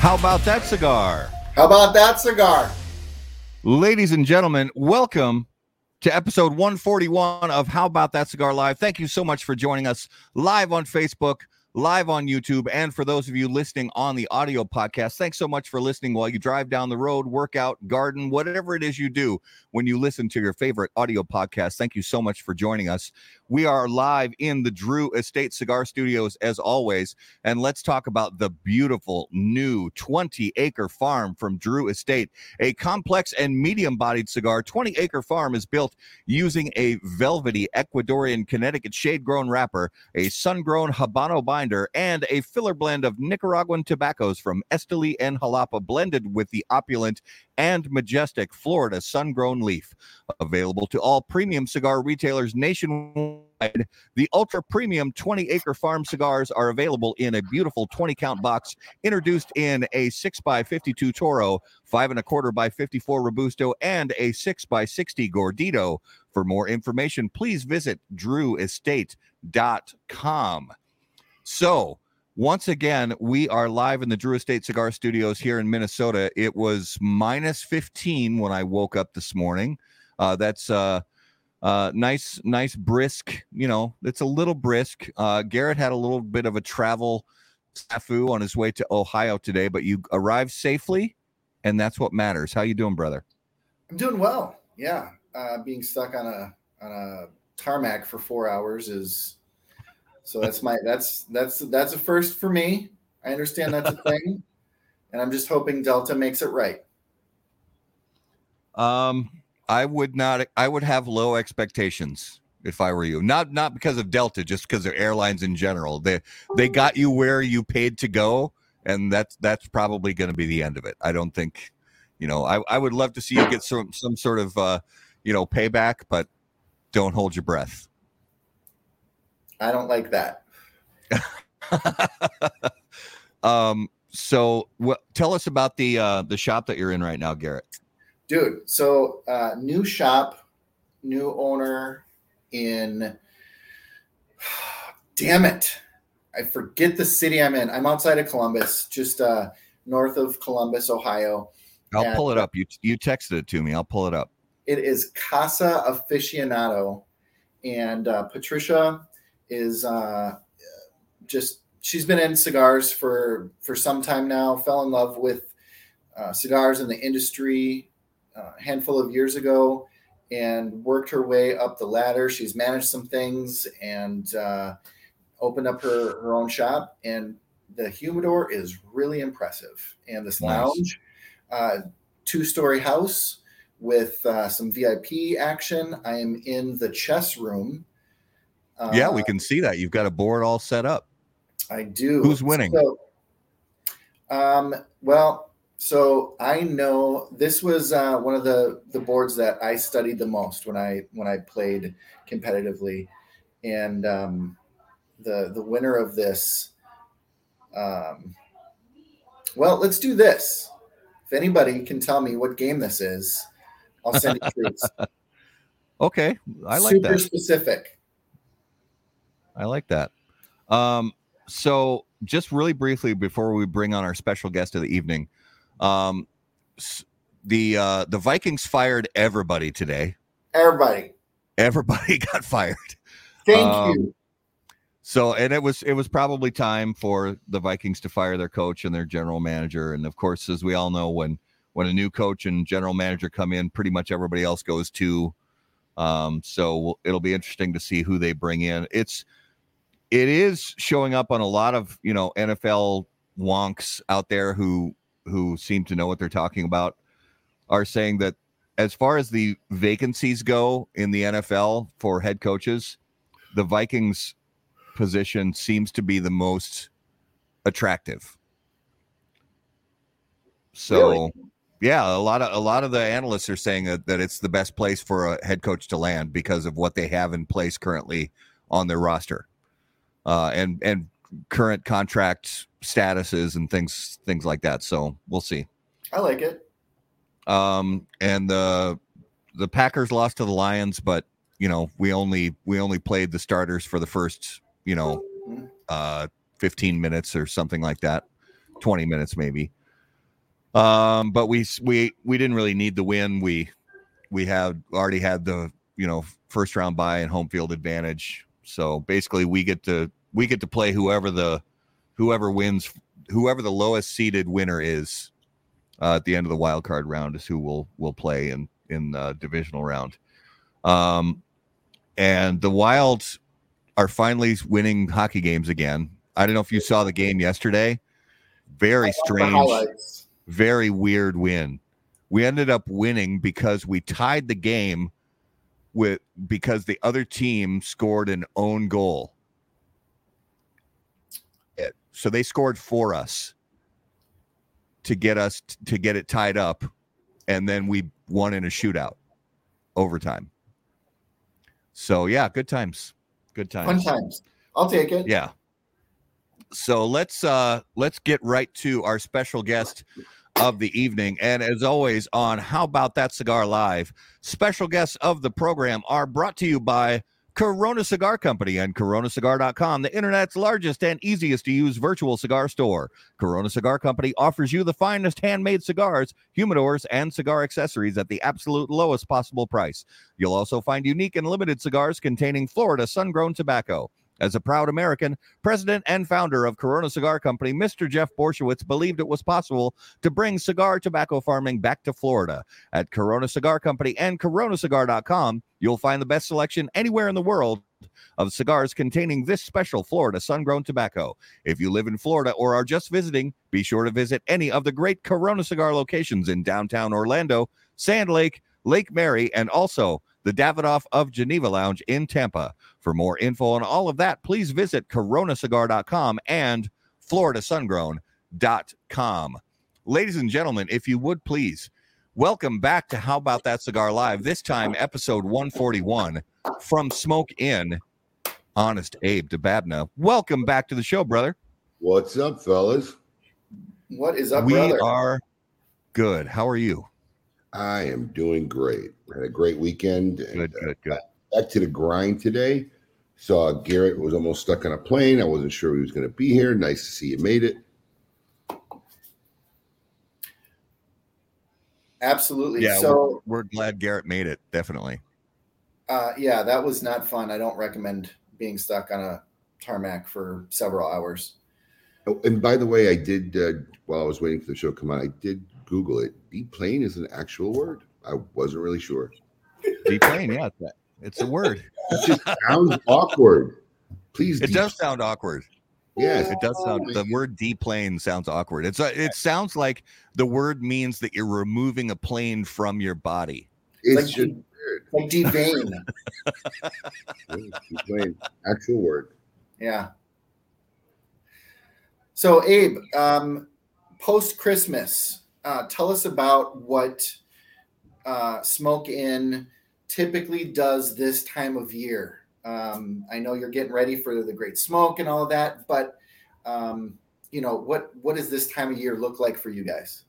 How about that cigar? How about that cigar? Ladies and gentlemen, welcome to episode 141 of How About That Cigar Live. Thank you so much for joining us live on Facebook, live on YouTube, and for those of you listening on the audio podcast, thanks so much for listening while you drive down the road, work out, garden, whatever it is you do when you listen to your favorite audio podcast. Thank you so much for joining us. We are live in the Drew Estate Cigar Studios as always, and let's talk about the beautiful new 20 acre farm from Drew Estate, a complex and medium bodied cigar. 20 acre farm is built using a velvety Ecuadorian Connecticut shade grown wrapper, a sun grown Habano binder, and a filler blend of Nicaraguan tobaccos from Esteli and Jalapa blended with the opulent and majestic Florida sun grown leaf. Available to all premium cigar retailers nationwide, the ultra premium 20 acre farm cigars are available in a beautiful 20 count box, introduced in a 6x52 Toro, 5 and a quarter by 54 Robusto, and a 6x60 Gordito. For more information, please visit drewestate.com. So, once again, we are live in the Drew Estate Cigar Studios here in Minnesota. It was minus 15 when I woke up this morning. Uh, that's uh, uh, nice, nice, brisk. You know, it's a little brisk. Uh, Garrett had a little bit of a travel snafu on his way to Ohio today, but you arrived safely, and that's what matters. How you doing, brother? I'm doing well. Yeah, uh, being stuck on a on a tarmac for four hours is so that's my that's that's that's a first for me. I understand that's a thing, and I'm just hoping Delta makes it right. Um, I would not. I would have low expectations if I were you. Not not because of Delta, just because of airlines in general. They they got you where you paid to go, and that's that's probably going to be the end of it. I don't think, you know, I I would love to see you get some some sort of uh, you know, payback, but don't hold your breath. I don't like that. um. So, what? Tell us about the uh, the shop that you're in right now, Garrett. Dude, so uh, new shop, new owner in. Damn it! I forget the city I'm in. I'm outside of Columbus, just uh, north of Columbus, Ohio. I'll and pull it up. You you texted it to me. I'll pull it up. It is Casa Aficionado, and uh, Patricia is uh, just she's been in cigars for for some time now. Fell in love with uh, cigars in the industry uh, a handful of years ago, and worked her way up the ladder. She's managed some things and uh, opened up her her own shop. And the humidor is really impressive. And this nice. lounge, uh, two story house with uh, some VIP action. I am in the chess room uh, yeah, we can see that. You've got a board all set up. I do. Who's winning? So, um, well, so I know this was uh, one of the the boards that I studied the most when I when I played competitively, and um, the the winner of this. Um, well, let's do this. If anybody can tell me what game this is, I'll send it to you treats. okay, I like Super that. Super specific. I like that. Um, so just really briefly before we bring on our special guest of the evening, um, the uh, the Vikings fired everybody today. Everybody. Everybody got fired. Thank um, you. So and it was it was probably time for the Vikings to fire their coach and their general manager. And of course, as we all know, when when a new coach and general manager come in, pretty much everybody else goes to. Um, so it'll be interesting to see who they bring in. It's it is showing up on a lot of you know NFL wonks out there who who seem to know what they're talking about are saying that as far as the vacancies go in the NFL for head coaches, the Vikings position seems to be the most attractive. So really? yeah, a lot of a lot of the analysts are saying that, that it's the best place for a head coach to land because of what they have in place currently on their roster uh, and and current contract statuses and things things like that. So we'll see. I like it. Um, and the the Packers lost to the Lions, but you know we only we only played the starters for the first you know mm-hmm. uh 15 minutes or something like that 20 minutes maybe Um, but we we we didn't really need the win. We we had already had the you know first round bye and home field advantage. So basically, we get to we get to play whoever the whoever wins whoever the lowest seeded winner is uh, at the end of the wild card round is who will will play in in the divisional round. Um, and the Wilds are finally winning hockey games again. I don't know if you saw the game yesterday. Very strange, very weird win. We ended up winning because we tied the game with because the other team scored an own goal. So they scored for us to get us to get it tied up, and then we won in a shootout overtime. So yeah, good times. Good times. Fun times. I'll take it. Yeah. So let's uh let's get right to our special guest of the evening. And as always, on How About That Cigar Live, special guests of the program are brought to you by Corona Cigar Company and coronacigar.com, the internet's largest and easiest to use virtual cigar store. Corona Cigar Company offers you the finest handmade cigars, humidors, and cigar accessories at the absolute lowest possible price. You'll also find unique and limited cigars containing Florida sun grown tobacco. As a proud American, president and founder of Corona Cigar Company, Mr. Jeff Borysiewicz believed it was possible to bring cigar tobacco farming back to Florida. At Corona Cigar Company and coronacigar.com, you'll find the best selection anywhere in the world of cigars containing this special Florida sun grown tobacco. If you live in Florida or are just visiting, be sure to visit any of the great Corona Cigar locations in downtown Orlando, Sand Lake, Lake Mary, and also the Davidoff of Geneva Lounge in Tampa. For more info on all of that, please visit coronacigar.com and floridasungrown.com. Ladies and gentlemen, if you would please welcome back to How About That Cigar Live, this time episode 141 from Smoke Inn, Honest Abe Dababneh. Welcome back to the show, brother. What's up, fellas? What is up, we brother? are good. How are you? I am doing great. Had a great weekend. And, Good, good, good. uh, back to the grind today. Saw Garrett was almost stuck on a plane. I wasn't sure he was going to be here. Nice to see you made it. Absolutely. Yeah, so, we're, we're glad Garrett made it. Definitely. uh, yeah, that was not fun. I don't recommend being stuck on a tarmac for several hours. Oh, and by the way, I did uh, while I was waiting for the show to come on. I did Google it. Deplane is an actual word. I wasn't really sure. Deplane, yeah, it's, it's a word. It just sounds awkward. Please, It de- does sound awkward. Yes, It does sound the word deplane sounds awkward. It's a, it sounds like the word means that you're removing a plane from your body. it's like, just de- like devein. weird. Deplane, actual word. yeah. So, Abe, um, post Christmas, uh, tell us about what uh, Smoke Inn typically does this time of year. Um, I know you're getting ready for the Great Smoke and all of that, but um, you know what what does this time of year look like for you guys?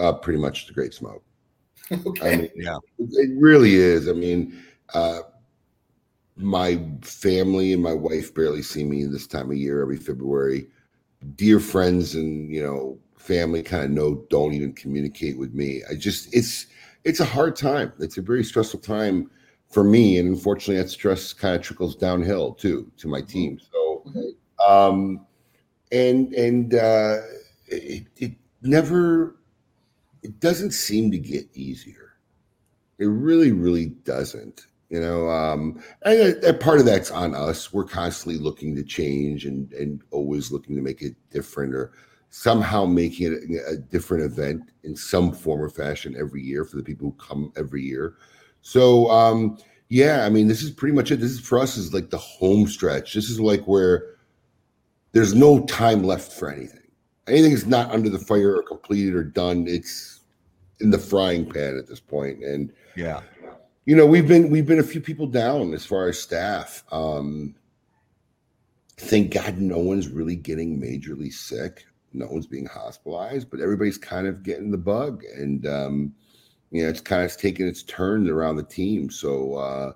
Uh, pretty much the Great Smoke. okay. I mean, Yeah. it really is. I mean, uh, my family and my wife barely see me this time of year every February. Dear friends and you know family kind of know don't even communicate with me. I just it's it's a hard time. It's a very stressful time for me, and unfortunately, that stress kind of trickles downhill too to my team. So, um, and and uh, it, it never it doesn't seem to get easier. It really, really doesn't. You know, um, and, and part of that's on us. We're constantly looking to change and and always looking to make it different or somehow making it a different event in some form or fashion every year for the people who come every year. So um, yeah, I mean, this is pretty much it. This is for us is like the home stretch. This is like where there's no time left for anything. Anything is not under the fire or completed or done. It's in the frying pan at this point. And Yeah. you know, we've been we've been a few people down as far as staff. Um, thank God no one's really getting majorly sick. No one's being hospitalized, but everybody's kind of getting the bug, and um, you know, it's kind of taking its turn around the team. So uh,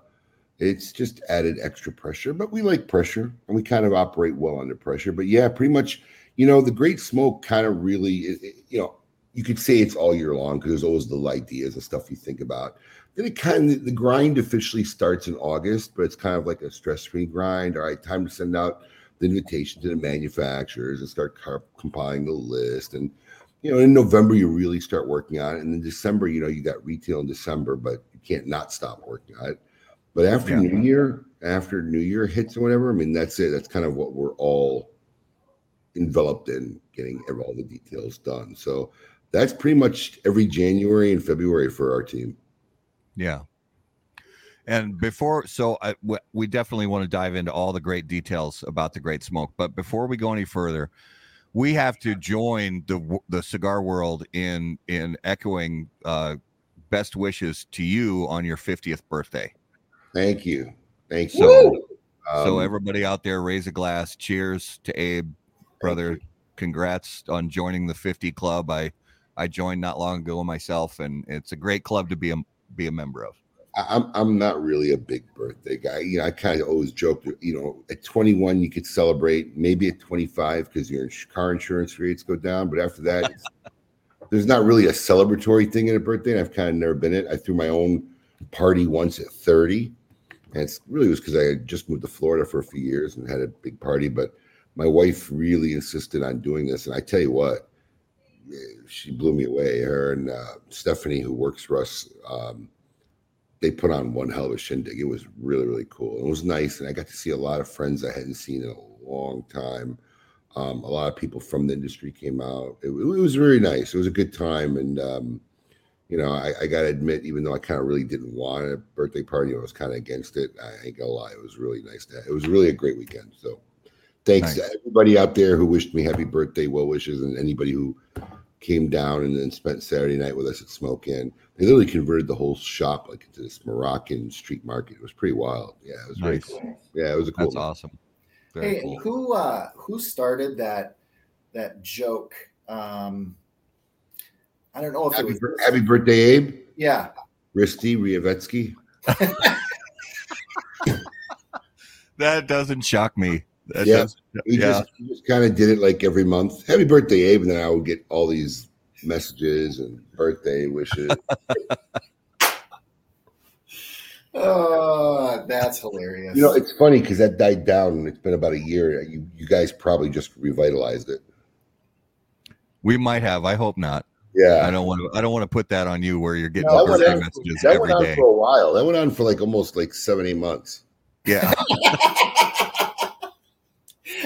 it's just added extra pressure. But we like pressure, and we kind of operate well under pressure. But yeah, pretty much, you know, the Great Smoke kind of really, it- it- you know, you could say it's all year long because there's always the ideas and stuff you think about. Then it kind of the grind officially starts in August, but it's kind of like a stress-free grind. All right, time to send out the invitation to the manufacturers and start compiling the list. And you know, in November you really start working on it, and in December, you know, you got retail in December, but you can't not stop working on it. But after yeah. New Year, after New Year hits or whatever, I mean, that's it. That's kind of what we're all enveloped in getting all the details done. So that's pretty much every January and February for our team. Yeah. And before, so I, we definitely want to dive into all the great details about the Great Smoke. But before we go any further, we have to join the the cigar world in in echoing uh, best wishes to you on your 50th birthday. Thank you. Thank you. So, um, so everybody out there, raise a glass. Cheers to Abe, brother. Congrats on joining the 50 club. I I joined not long ago myself, and it's a great club to be a be a member of. I'm I'm not really a big birthday guy. You know, I kind of always joke. You know, at 21 you could celebrate. Maybe at 25 because your car insurance rates go down. But after that, there's not really a celebratory thing in a birthday. And I've kind of never been it. I threw my own party once at 30, and it really was because I had just moved to Florida for a few years and had a big party. But my wife really insisted on doing this, and I tell you what, she blew me away. Her and uh, Stephanie, who works for us. Um, they put on one hell of a shindig. It was really, really cool. It was nice. And I got to see a lot of friends I hadn't seen in a long time. Um, a lot of people from the industry came out. It, it, was really nice. It was a good time. And, um, you know, I, I got to admit, even though I kind of really didn't want a birthday party, I was kind of against it. I ain't gonna lie. It was really nice. To, it was really a great weekend. So thanks nice. to everybody out there who wished me happy birthday, well wishes, and anybody who came down and then spent Saturday night with us at Smoke Inn. They literally converted the whole shop like into this Moroccan street market. It was pretty wild. Yeah, it was nice. very cool. Yeah, it was a cool. That's one. awesome. Very hey, cool. who uh who started that that joke? Um I don't know if happy, it was happy birthday, Abe. Yeah. Risty Riavetsky. that doesn't shock me. That yeah, we yeah. just, just kind of did it like every month. Happy birthday, Abe, and then I would get all these messages and birthday wishes. oh, that's hilarious. You know, it's funny because that died down. It's been about a year. You you guys probably just revitalized it. We might have. I hope not. Yeah, I don't want to. I don't want to put that on you where you're getting no, birthday messages that every went on day. for a while. That went on for like almost like seven, eight months. Yeah.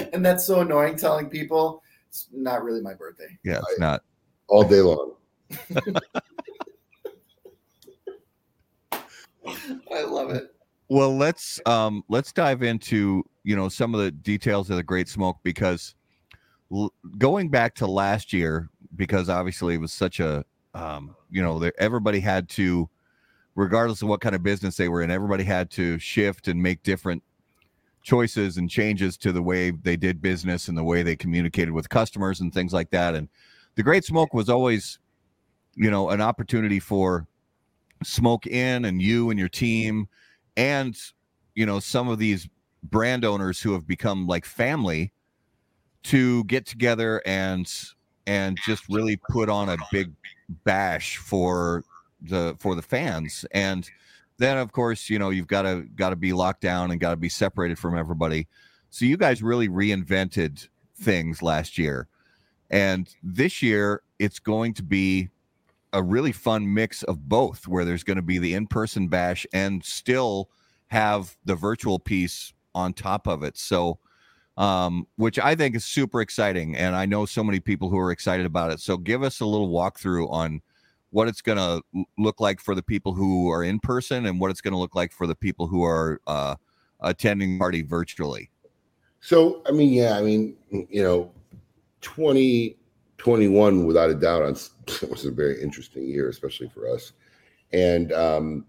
and that's so annoying telling people it's not really my birthday. Yeah, it's not. All day long. I love it. Well, let's um let's dive into, you know, some of the details of the Great Smoke because l- going back to last year because obviously it was such a um, you know, there, everybody had to regardless of what kind of business they were in, everybody had to shift and make different choices and changes to the way they did business and the way they communicated with customers and things like that. And the Great Smoke was always, you know, an opportunity for Smoke Inn and you and your team, and you know some of these brand owners who have become like family to get together and and just really put on a big bash for the for the fans and then of course you know you've got to got to be locked down and got to be separated from everybody. So you guys really reinvented things last year. And this year it's going to be a really fun mix of both where there's going to be the in-person bash and still have the virtual piece on top of it. So um, which i think is super exciting and i know so many people who are excited about it. So give us a little walkthrough on what it's going to look like for the people who are in person and what it's going to look like for the people who are uh, attending party virtually. So, I mean, yeah, I mean, you know, 2021, without a doubt, was a very interesting year, especially for us. And, um,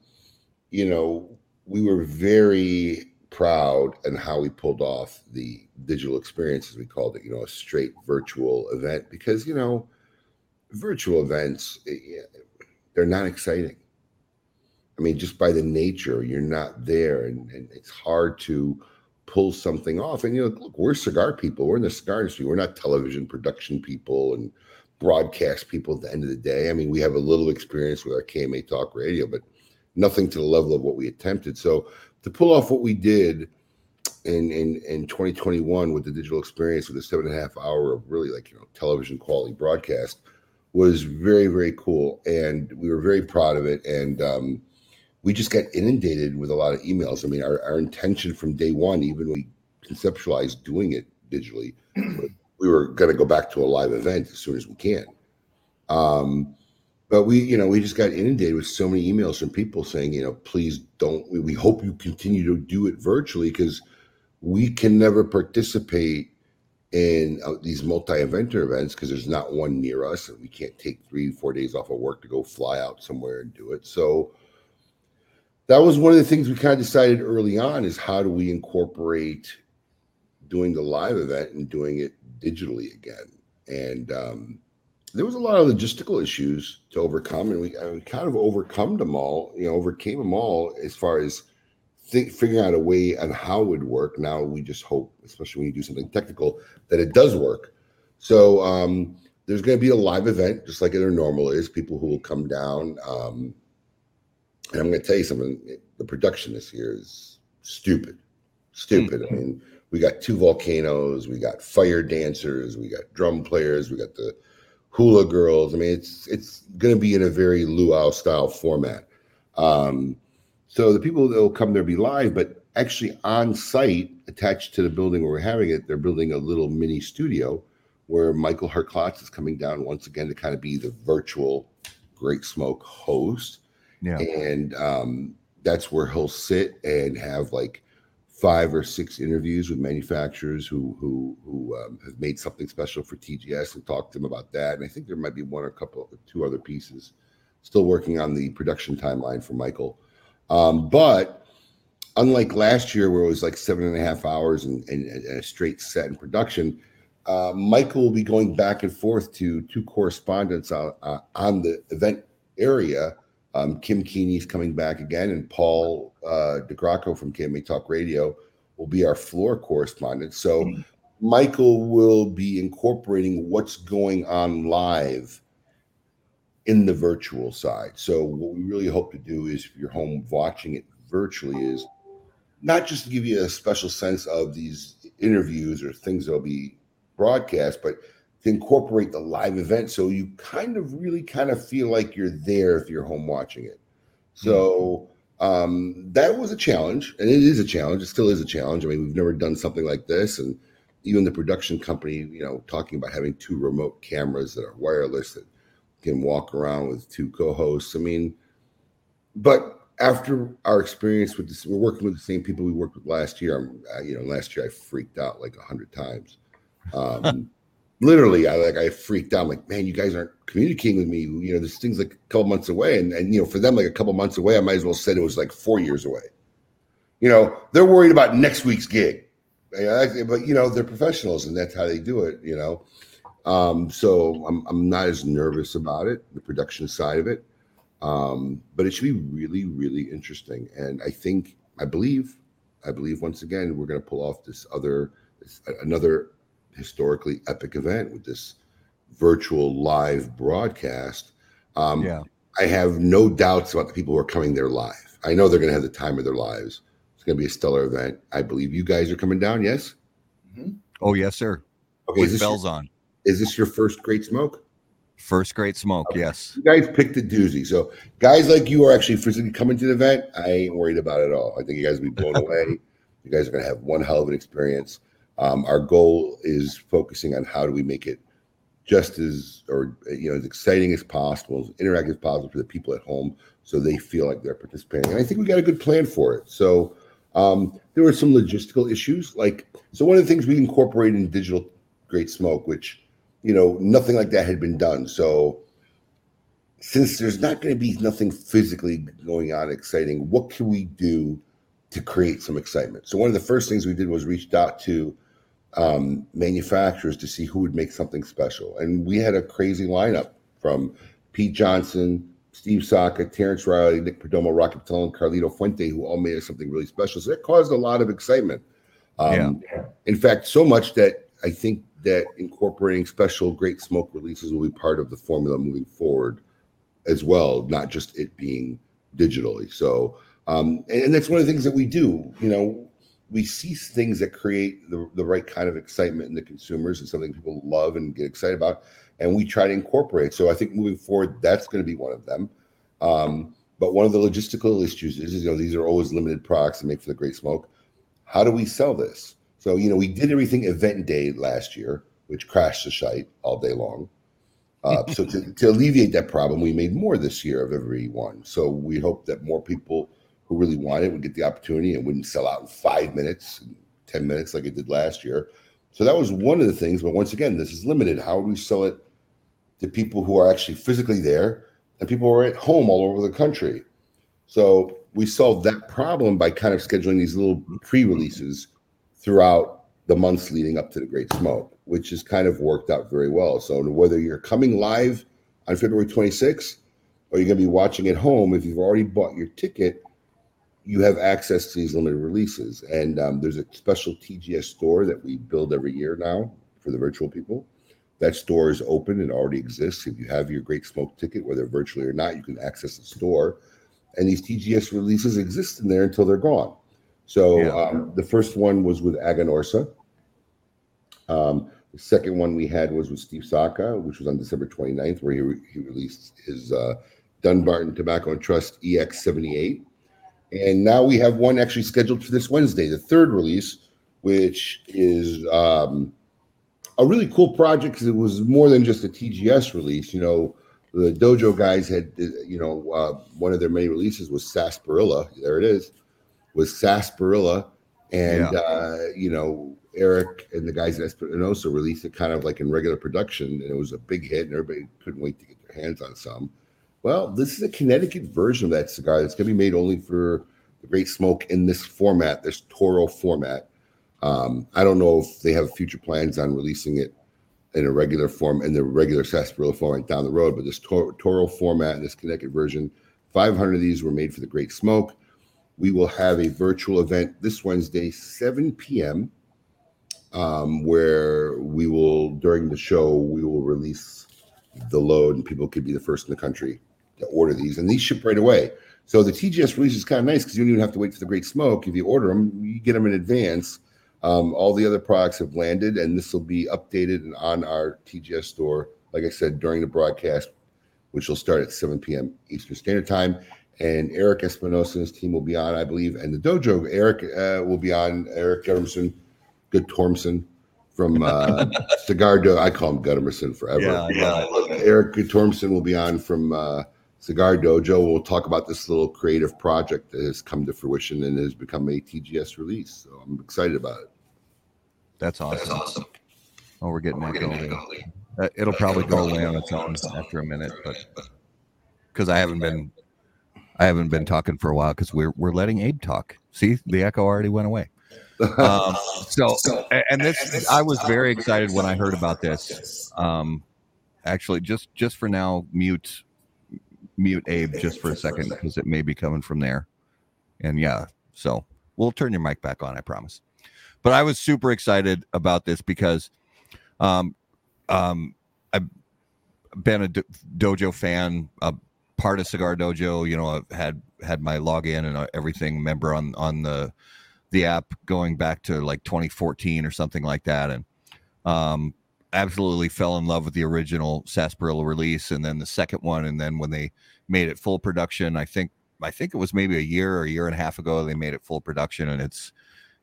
you know, we were very proud and how we pulled off the digital experience, as we called it, you know, a straight virtual event because, you know, virtual events, eh, they're not exciting. I mean, just by the nature, you're not there, and, and, it's hard to pull something off. And you know, look, we're cigar people. We're in the cigar industry. We're not television production people and broadcast people at the end of the day. I mean, we have a little experience with our KMA Talk Radio, but nothing to the level of what we attempted. So to pull off what we did in in in 2021 with the digital experience with a seven and a half hour of really like you know television quality broadcast was very very cool and we were very proud of it and um, we just got inundated with a lot of emails. I mean our, our intention from day one even when we conceptualized doing it digitally we were going to go back to a live event as soon as we can. Um, but we you know we just got inundated with so many emails from people saying you know please don't we, we hope you continue to do it virtually because we can never participate in uh, these multi-eventer events because there's not one near us and we can't take three four days off of work to go fly out somewhere and do it. So that was one of the things we kind of decided early on is how do we incorporate doing the live event and doing it digitally again? And um, there was a lot of logistical issues to overcome and we, we kind of overcome them all you know overcame them all as far as think, figuring out a way on how it would work. Now we just hope, especially when you do something technical, that it does work. So um, there's going to be a live event, just like their normal is. People who will come down. Um, and I'm going to tell you something. The production this year is stupid, stupid. Mm-hmm. I mean, we got two volcanoes, we got fire dancers, we got drum players, we got the hula girls. I mean, it's it's going to be in a very luau style format. Um, so the people that will come there be live, but actually on site, attached to the building where we're having it, they're building a little mini studio where Michael Herklotz is coming down once again to kind of be the virtual Great Smoke host. Yeah. And um, that's where he'll sit and have like five or six interviews with manufacturers who who who um, have made something special for TGS and talk to them about that. And I think there might be one or a couple, two other pieces. Still working on the production timeline for Michael. Um, but unlike last year, where it was like seven and a half hours and, and, and a straight set in production, uh, Michael will be going back and forth to two correspondents on, uh, on the event area. Um, Kim Keeney's coming back again, and Paul uh, DeGracco from KMA Talk Radio will be our floor correspondent. So mm-hmm. Michael will be incorporating what's going on live in the virtual side. So what we really hope to do is if you're home watching it virtually is not just to give you a special sense of these interviews or things that'll be broadcast, but to incorporate the live event so you kind of really kind of feel like you're there if you're home watching it. So um, that was a challenge, and it is a challenge. It still is a challenge. I mean, we've never done something like this, and even the production company, you know, talking about having two remote cameras that are wireless that can walk around with two co-hosts. I mean, but after our experience with this, we're working with the same people we worked with last year. I'm, uh, you know, last year I freaked out like a hundred times. Um, literally, I like I freaked out. I'm like, man, you guys aren't communicating with me. You know, this thing's like a couple months away, and and you know, for them, like a couple months away, I might as well said it was like four years away. You know, they're worried about next week's gig, but you know, they're professionals, and that's how they do it. You know, um, so I'm, I'm not as nervous about it, the production side of it. Um, but it should be really, really interesting. And I think, I believe, I believe once again, we're going to pull off this other, this, another historically epic event with this virtual live broadcast. Um, yeah. I have no doubts about the people who are coming there live. I know they're going to have the time of their lives. It's going to be a stellar event. I believe you guys are coming down. Yes. Mm-hmm. Oh yes, sir. Okay, with bells your, on. Is this your first great smoke? First great smoke, okay. yes. You guys picked a doozy. So guys like you are actually physically coming to the event. I ain't worried about it at all. I think you guys will be blown away. You guys are going to have one hell of an experience. Um, our goal is focusing on how do we make it just as or you know as exciting as possible, as interactive as possible for the people at home, so they feel like they're participating. And I think we got a good plan for it. So um, there were some logistical issues, like so. One of the things we incorporated in digital great smoke, which you know, nothing like that had been done. So since there's not going to be nothing physically going on exciting, what can we do to create some excitement? So one of the first things we did was reached out to um, manufacturers to see who would make something special, and we had a crazy lineup from Pete Johnson, Steve Saka, Terrence Riley, Nick Perdomo, Rocky Patel, and Carlito Fuente, who all made us something really special. So that caused a lot of excitement. Um, yeah. In fact, so much that I think that incorporating special great smoke releases will be part of the formula moving forward as well, not just it being digitally. So, um, and, and that's one of the things that we do. You know, we see things that create the, the right kind of excitement in the consumers and something people love and get excited about, and we try to incorporate. So I think moving forward, that's going to be one of them. Um, but one of the logistical issues is, you know, these are always limited products to make for the great smoke. How do we sell this? So, you know, we did everything event day last year, which crashed the site all day long. Uh, so to, to alleviate that problem, we made more this year of every one. So we hope that more people who really want it would get the opportunity and wouldn't sell out in five minutes, 10 minutes like it did last year. So that was one of the things. But once again, this is limited. How do we sell it to people who are actually physically there and people who are at home all over the country? So we solved that problem by kind of scheduling these little pre-releases throughout the months leading up to the Great Smoke, which has kind of worked out very well. So whether you're coming live on February 26th or you're going to be watching at home, if you've already bought your ticket, you have access to these limited releases. And um, there's a special TGS store that we build every year now for the virtual people. That store is open and already exists. If you have your Great Smoke ticket, whether virtually or not, you can access the store. And these TGS releases exist in there until they're gone. So yeah. um, the first one was with Aganorsa. Um, the second one we had was with Steve Saka, which was on December 29th, where he, re- he released his uh, Dunbarton Tobacco and Trust EX78. And now we have one actually scheduled for this Wednesday, the third release, which is um, a really cool project because it was more than just a TGS release. You know, the Dojo guys had, you know, uh, one of their many releases was Sarsaparilla. There it is, was Sarsaparilla. And, yeah. uh, you know, Eric and the guys at Espinosa released it kind of like in regular production, and it was a big hit, and everybody couldn't wait to get their hands on some. Well, this is a Connecticut version of that cigar that's going to be made only for the Great Smoke in this format, this Toro format. Um, I don't know if they have future plans on releasing it in a regular form, in the regular sarsaparilla format down the road, but this Toro, Toro format, this Connecticut version, 500 of these were made for the Great Smoke. We will have a virtual event this Wednesday, 7 p.m., um, where we will, during the show, we will release the load and people could be the first in the country to order these, and these ship right away. So the TGS release is kind of nice because you don't even have to wait for the Great Smoke. If you order them, you get them in advance. Um, all the other products have landed, and this will be updated and on our TGS store, like I said, during the broadcast, which will start at 7 p.m. Eastern Standard Time. And Eric Espinosa and his team will be on, I believe, and the dojo. Eric uh, will be on. Eric Gutterson, Guttormson from uh, Cigar Dojo. I call him Gutterson forever. Yeah, yeah. Eric Tormson will be on from uh, Cigar Dojo. We'll talk about this little creative project that has come to fruition and has become a TGS release. So I'm excited about it. That's awesome. That's awesome. Oh, we're getting, oh, that, going. going. Uh, it'll probably go away on its own after a minute, but because I haven't been, I haven't been talking for a while because we're we're letting Abe talk. See, the echo already went away. Um, so, and this, I was very excited when I heard about this. Um, actually, just just for now, mute mute Abe just for a second because it may be coming from there. And yeah, so we'll turn your mic back on, I promise. But I was super excited about this because um, um, I've been a do- dojo fan, a part of Cigar Dojo. You know, I've had had my login and uh, everything member on on the the app going back to like 2014 or something like that, and um, absolutely fell in love with the original sarsaparilla release and then the second one and then when they made it full production i think i think it was maybe a year or a year and a half ago they made it full production and it's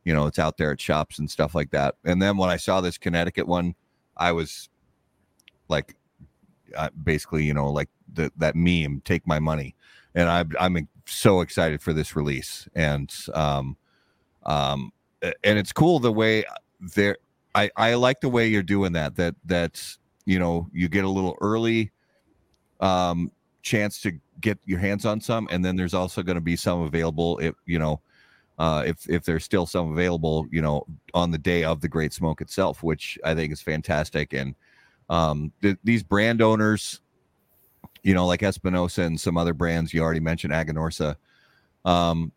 you know it's out there at shops and stuff like that and then when i saw this connecticut one i was like uh, basically you know like the, that meme take my money and I, i'm so excited for this release and um um and it's cool the way there I I like the way you're doing that. That that's you know you get a little early um chance to get your hands on some, and then there's also going to be some available if you know uh, if if there's still some available, you know, on the day of the Great Smoke itself, which I think is fantastic. And um, th- these brand owners, you know, like Espinosa and some other brands you already mentioned, Aganorsa, um,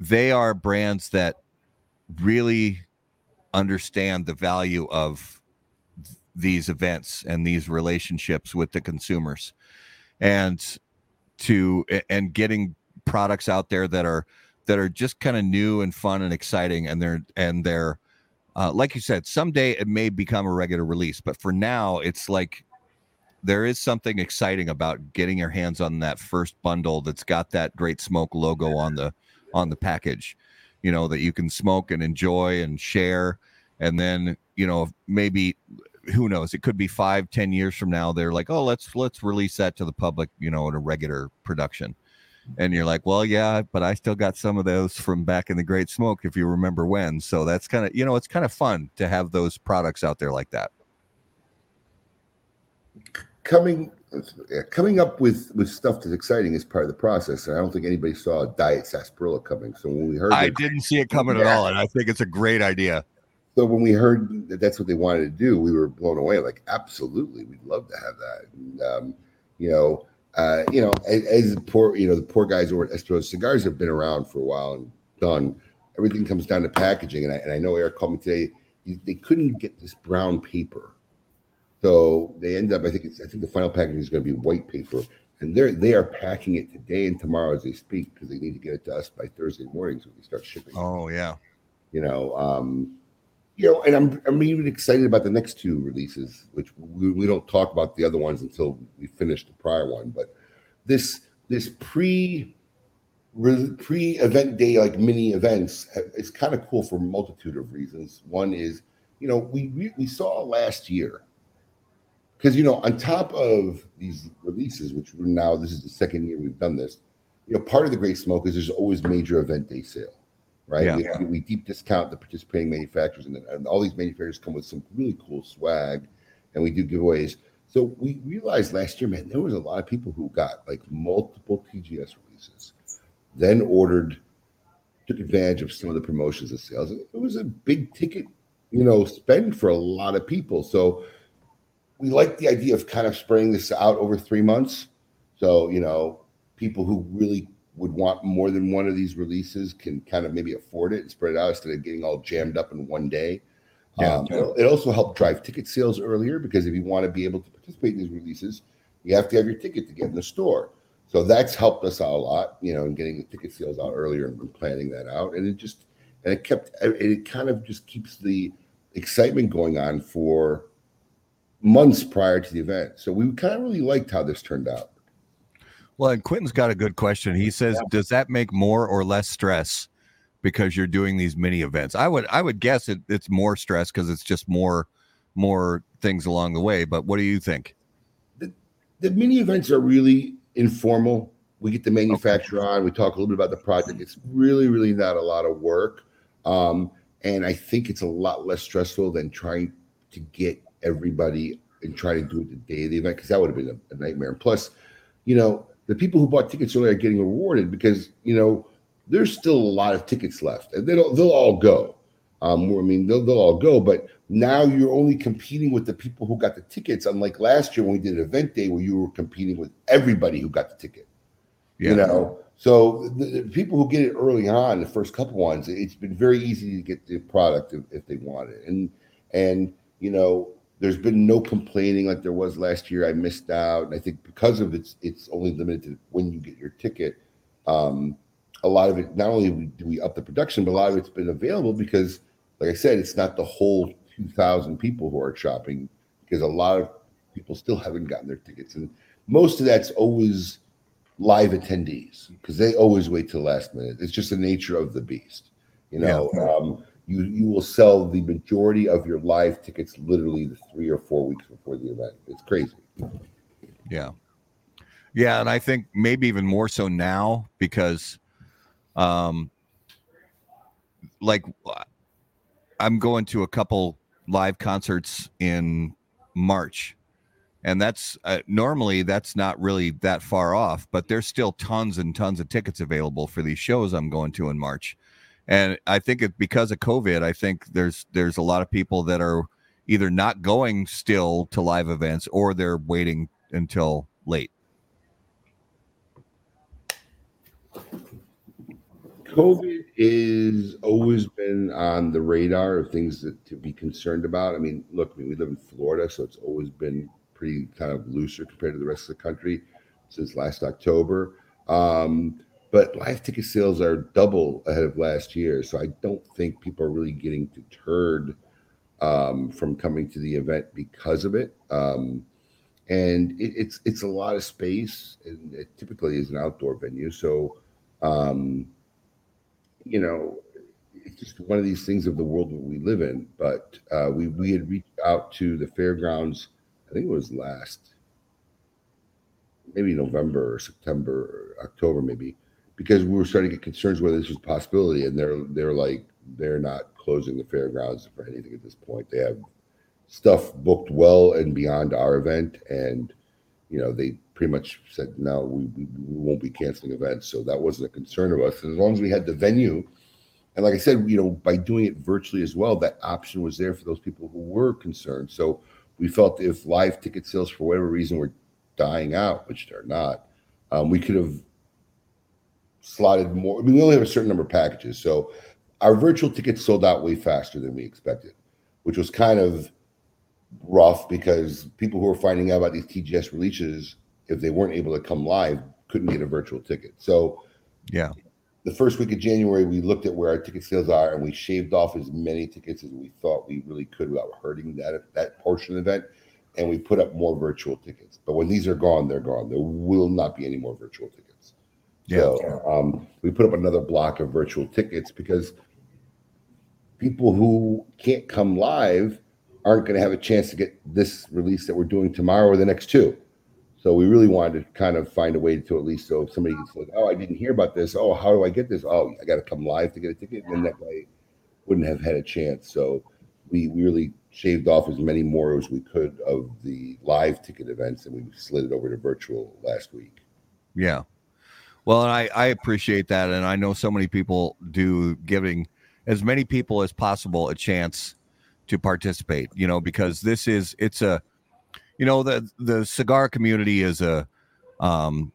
they are brands that really understand the value of these events and these relationships with the consumers. And to and getting products out there that are that are just kind of new and fun and exciting and they're and they're uh, like you said someday it may become a regular release but for now it's like there is something exciting about getting your hands on that first bundle that's got that great smoke logo on the on the package you know that you can smoke and enjoy and share. And then you know maybe who knows it could be five ten years from now they're like oh let's let's release that to the public you know in a regular production and you're like well yeah but i still got some of those from back in the great smoke if you remember when so that's kind of you know it's kind of fun to have those products out there like that coming coming up with with stuff that's exciting is part of the process and i don't think anybody saw a diet sarsaparilla coming so when we heard i didn't see it coming yeah. at all and i think it's a great idea so when we heard that that's what they wanted to do, we were blown away. Like, absolutely, we'd love to have that. And, um, you know, uh, you know, as, as, the poor, you know, the poor guys over at Espinosa Cigars have been around for a while and done. Everything comes down to packaging, and I, and I know Eric called me today. They couldn't get this brown paper, so they end up. I think it's. I think the final packaging is going to be white paper, and they're they are packing it today and tomorrow as they speak because they need to get it to us by Thursday morning so we can start shipping. Oh yeah, you know. Um, you know, and I'm I'm even excited about the next two releases, which we, we don't talk about the other ones until we finish the prior one. But this this pre pre event day like mini events is kind of cool for a multitude of reasons. One is, you know, we we saw last year because you know on top of these releases, which now this is the second year we've done this. You know, part of the Great Smoke is there's always major event day sale right? Yeah. We, we, deep discount the participating manufacturers, and, and, all these manufacturers come with some really cool swag, and we do giveaways. So we realized last year, man, there was a lot of people who got like multiple TGS releases, then ordered, took advantage of some of the promotions and sales. It was a big ticket, you know, spend for a lot of people. So we like the idea of kind of spreading this out over three months. So you know, people who really would want more than one of these releases can kind of maybe afford it and spread it out instead of getting all jammed up in one day. Yeah, um, it also helped drive ticket sales earlier because if you want to be able to participate in these releases, you have to have your ticket to get in the store. So that's helped us out a lot, you know, in getting the ticket sales out earlier and planning that out. And it just and it kept it kind of just keeps the excitement going on for months prior to the event. So we kind of really liked how this turned out. Well, and Quentin's got a good question. He says, yeah. "Does that make more or less stress because you're doing these mini events?" I would, I would guess it, it's more stress because it's just more, more things along the way. But what do you think? The, the mini events are really informal. We get the manufacturer okay. on. We talk a little bit about the project. It's really, really not a lot of work, um, and I think it's a lot less stressful than trying to get everybody and try to do it the day of the event because that would have been a, a nightmare. And plus, you know, the people who bought tickets early are getting rewarded because you know there's still a lot of tickets left, and they'll they'll all go. Um, I mean, they'll they'll all go, but now you're only competing with the people who got the tickets. Unlike last year when we did an event day where you were competing with everybody who got the ticket. Yeah. You know, so the, the, people who get it early on, the first couple ones, it's been very easy to get the product if, if they want it, and and you know there's been no complaining like there was last year. I missed out. And I think because of it's it's only limited to when you get your ticket. Um, a lot of it, not only do we up the production, but a lot of it's been available because, like I said, it's not the whole 2,000 people who are shopping because a lot of people still haven't gotten their tickets. And most of that's always live attendees because they always wait till the last minute. It's just the nature of the beast, you know. Yeah. Um, you you will sell the majority of your live tickets literally the three or four weeks before the event. It's crazy. Yeah. Yeah, and I think maybe even more so now because um like I'm going to a couple live concerts in March. And that's uh, normally that's not really that far off, but there's still tons and tons of tickets available for these shows I'm going to in March and I think it because of COVID, I think there's there's a lot of people that are either not going still to live events or they're waiting until late. COVID is always been on the radar of things that to be concerned about. I mean, look, I mean, we live in Florida, so it's always been pretty kind of looser compared to the rest of the country since last October. Um, but live ticket sales are double ahead of last year, so I don't think people are really getting deterred um, from coming to the event because of it. Um, and it, it's it's a lot of space, and it typically is an outdoor venue, so um, you know, it's just one of these things of the world that we live in. But uh, we we had reached out to the fairgrounds. I think it was last, maybe November or September or October, maybe, because we were starting to get concerns whether this was a possibility, and they're they're like they're not closing the fairgrounds for anything at this point. They have stuff booked well and beyond our event, and you know they pretty much said no, we, we, won't be canceling events. So that wasn't a concern of us. And as long as we had the venue, and like I said, you know, by doing it virtually as well, that option was there for those people who were concerned. So we felt if live ticket sales for whatever reason were dying out, which they're not, um, we could have slotted more. I mean, we only have a certain number of packages, so our virtual tickets sold out way faster than we expected, which was kind of rough because people who were finding out about these TGS releases if they weren't able to come live, couldn't get a virtual ticket. So, yeah, the first week of January, we looked at where our ticket sales are, and we shaved off as many tickets as we thought we really could without hurting that that portion of the event, and we put up more virtual tickets. But when these are gone, they're gone. There will not be any more virtual tickets. Yeah. So um, we put up another block of virtual tickets because people who can't come live aren't going to have a chance to get this release that we're doing tomorrow or the next two. So we really wanted to kind of find a way to at least so if somebody gets like, oh, I didn't hear about this. Oh, how do I get this? Oh, I got to come live to get a ticket, and then that guy wouldn't have had a chance. So we, we really shaved off as many more as we could of the live ticket events, and we slid it over to virtual last week. Yeah. Well, and I, I appreciate that. And I know so many people do giving as many people as possible a chance to participate, you know, because this is, it's a, you know the the cigar community is a um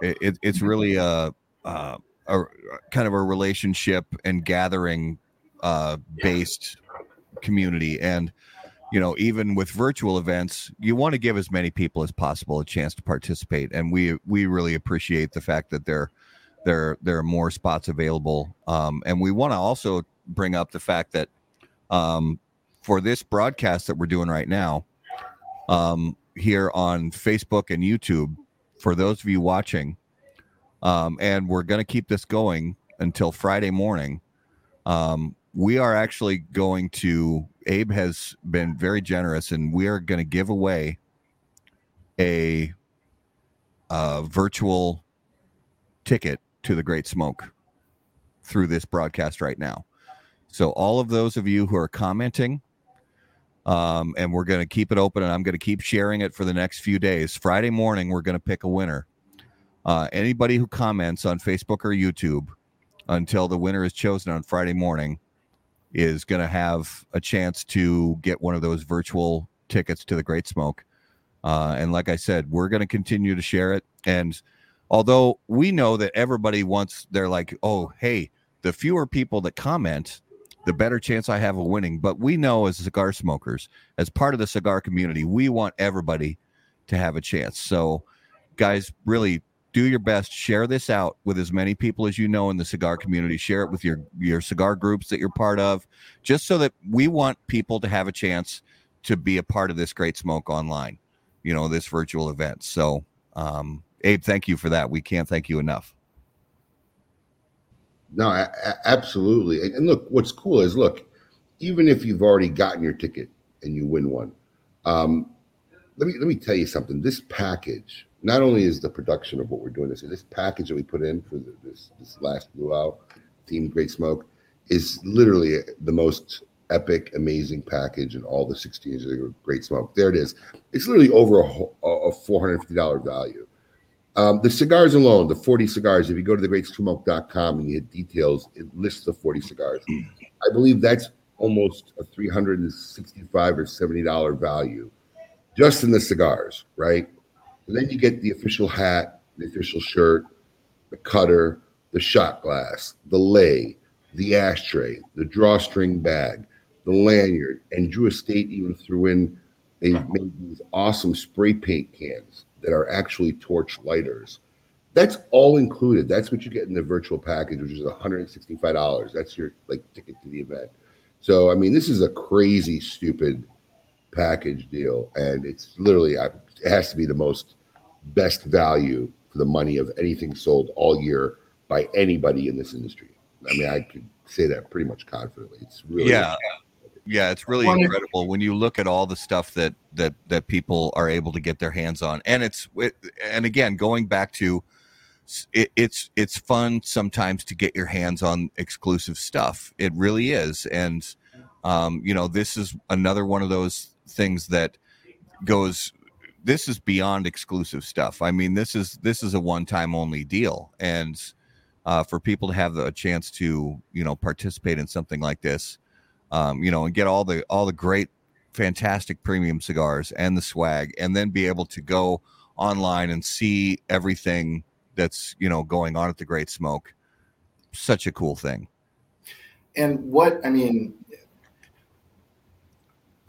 it, it's really a, a, a kind of a relationship and gathering uh based community and you know even with virtual events you want to give as many people as possible a chance to participate and we we really appreciate the fact that there there there are more spots available um and we want to also bring up the fact that um for this broadcast that we're doing right now um, here on Facebook and YouTube for those of you watching. Um, and we're going to keep this going until Friday morning. Um, we are actually going to, Abe has been very generous, and we are going to give away a, a virtual ticket to the Great Smoke through this broadcast right now. So, all of those of you who are commenting, um, and we're going to keep it open and i'm going to keep sharing it for the next few days friday morning we're going to pick a winner uh, anybody who comments on facebook or youtube until the winner is chosen on friday morning is going to have a chance to get one of those virtual tickets to the great smoke uh, and like i said we're going to continue to share it and although we know that everybody wants they're like oh hey the fewer people that comment the better chance I have of winning. But we know as cigar smokers, as part of the cigar community, we want everybody to have a chance. So, guys, really do your best. Share this out with as many people as you know in the cigar community. Share it with your your cigar groups that you're part of, just so that we want people to have a chance to be a part of this great smoke online. You know, this virtual event. So, um, Abe, thank you for that. We can't thank you enough. No, absolutely. And, and look, what's cool is look, even if you've already gotten your ticket and you win one, um, let me let me tell you something. This package not only is the production of what we're doing this this package that we put in for the, this this last luau team Great Smoke is literally the most epic, amazing package in all the 16 years of Great Smoke. There it is. It's literally over a, a $450 value. Um, the cigars alone, the 40 cigars, if you go to thegreatsmoke.com and you hit details, it lists the 40 cigars. I believe that's almost a 365 or $70 value just in the cigars, right? And then you get the official hat, the official shirt, the cutter, the shot glass, the lay, the ashtray, the drawstring bag, the lanyard, and Drew Estate even threw in they made these awesome spray paint cans that are actually torch lighters. That's all included. That's what you get in the virtual package, which is $165. That's your like ticket to the event. So I mean, this is a crazy, stupid package deal, and it's literally it has to be the most best value for the money of anything sold all year by anybody in this industry. I mean, I could say that pretty much confidently. It's really yeah. yeah it's really incredible when you look at all the stuff that that that people are able to get their hands on. And it's it, and again going back to it, it's it's fun sometimes to get your hands on exclusive stuff. It really is. And um you know this is another one of those things that goes this is beyond exclusive stuff i mean this is this is a one time only deal and uh, for people to have the chance to you know participate in something like this um, you know, and get all the all the great, fantastic premium cigars and the swag, and then be able to go online and see everything that's you know going on at the Great Smoke. Such a cool thing. And what I mean,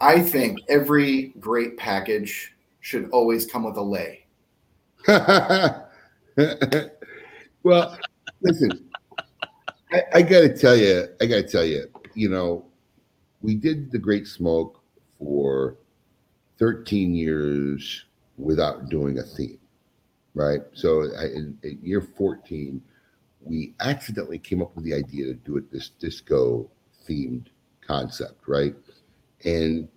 I think every great package should always come with a lay. well, listen, I, I got to tell you, I got to tell you, you know, we did the Great Smoke for 13 years without doing a theme, right? So I, in, in, year 14, we accidentally came up with the idea to do it this disco themed concept, right? And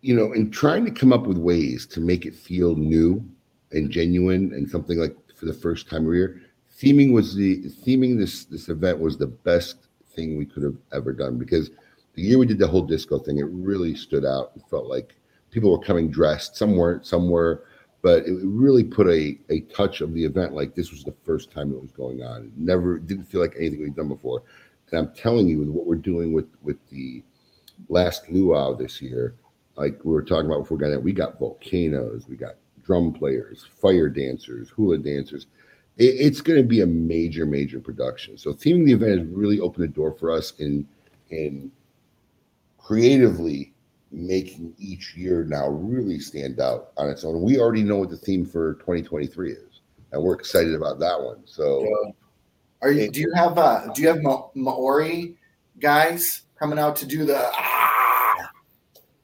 you know, in trying to come up with ways to make it feel new and genuine and something like for the first time year, theming was the theming this this event was the best thing we could have ever done because the year we did the whole disco thing, it really stood out. It felt like people were coming dressed. Some weren't, some were, but it really put a, a touch of the event like this was the first time it was going on. It never didn't feel like anything we'd done before. And I'm telling you, with what we're doing with with the last luau this year, like we were talking about before we got in, we got volcanoes, we got drum players, fire dancers, hula dancers. It, it's going to be a major, major production. So theming the event has really opened the door for us in in creatively making each year now really stand out on its own. We already know what the theme for 2023 is, and we're excited about that one. So, are you? Do you have uh, do you have Ma- Maori guys coming out to do the? Ah!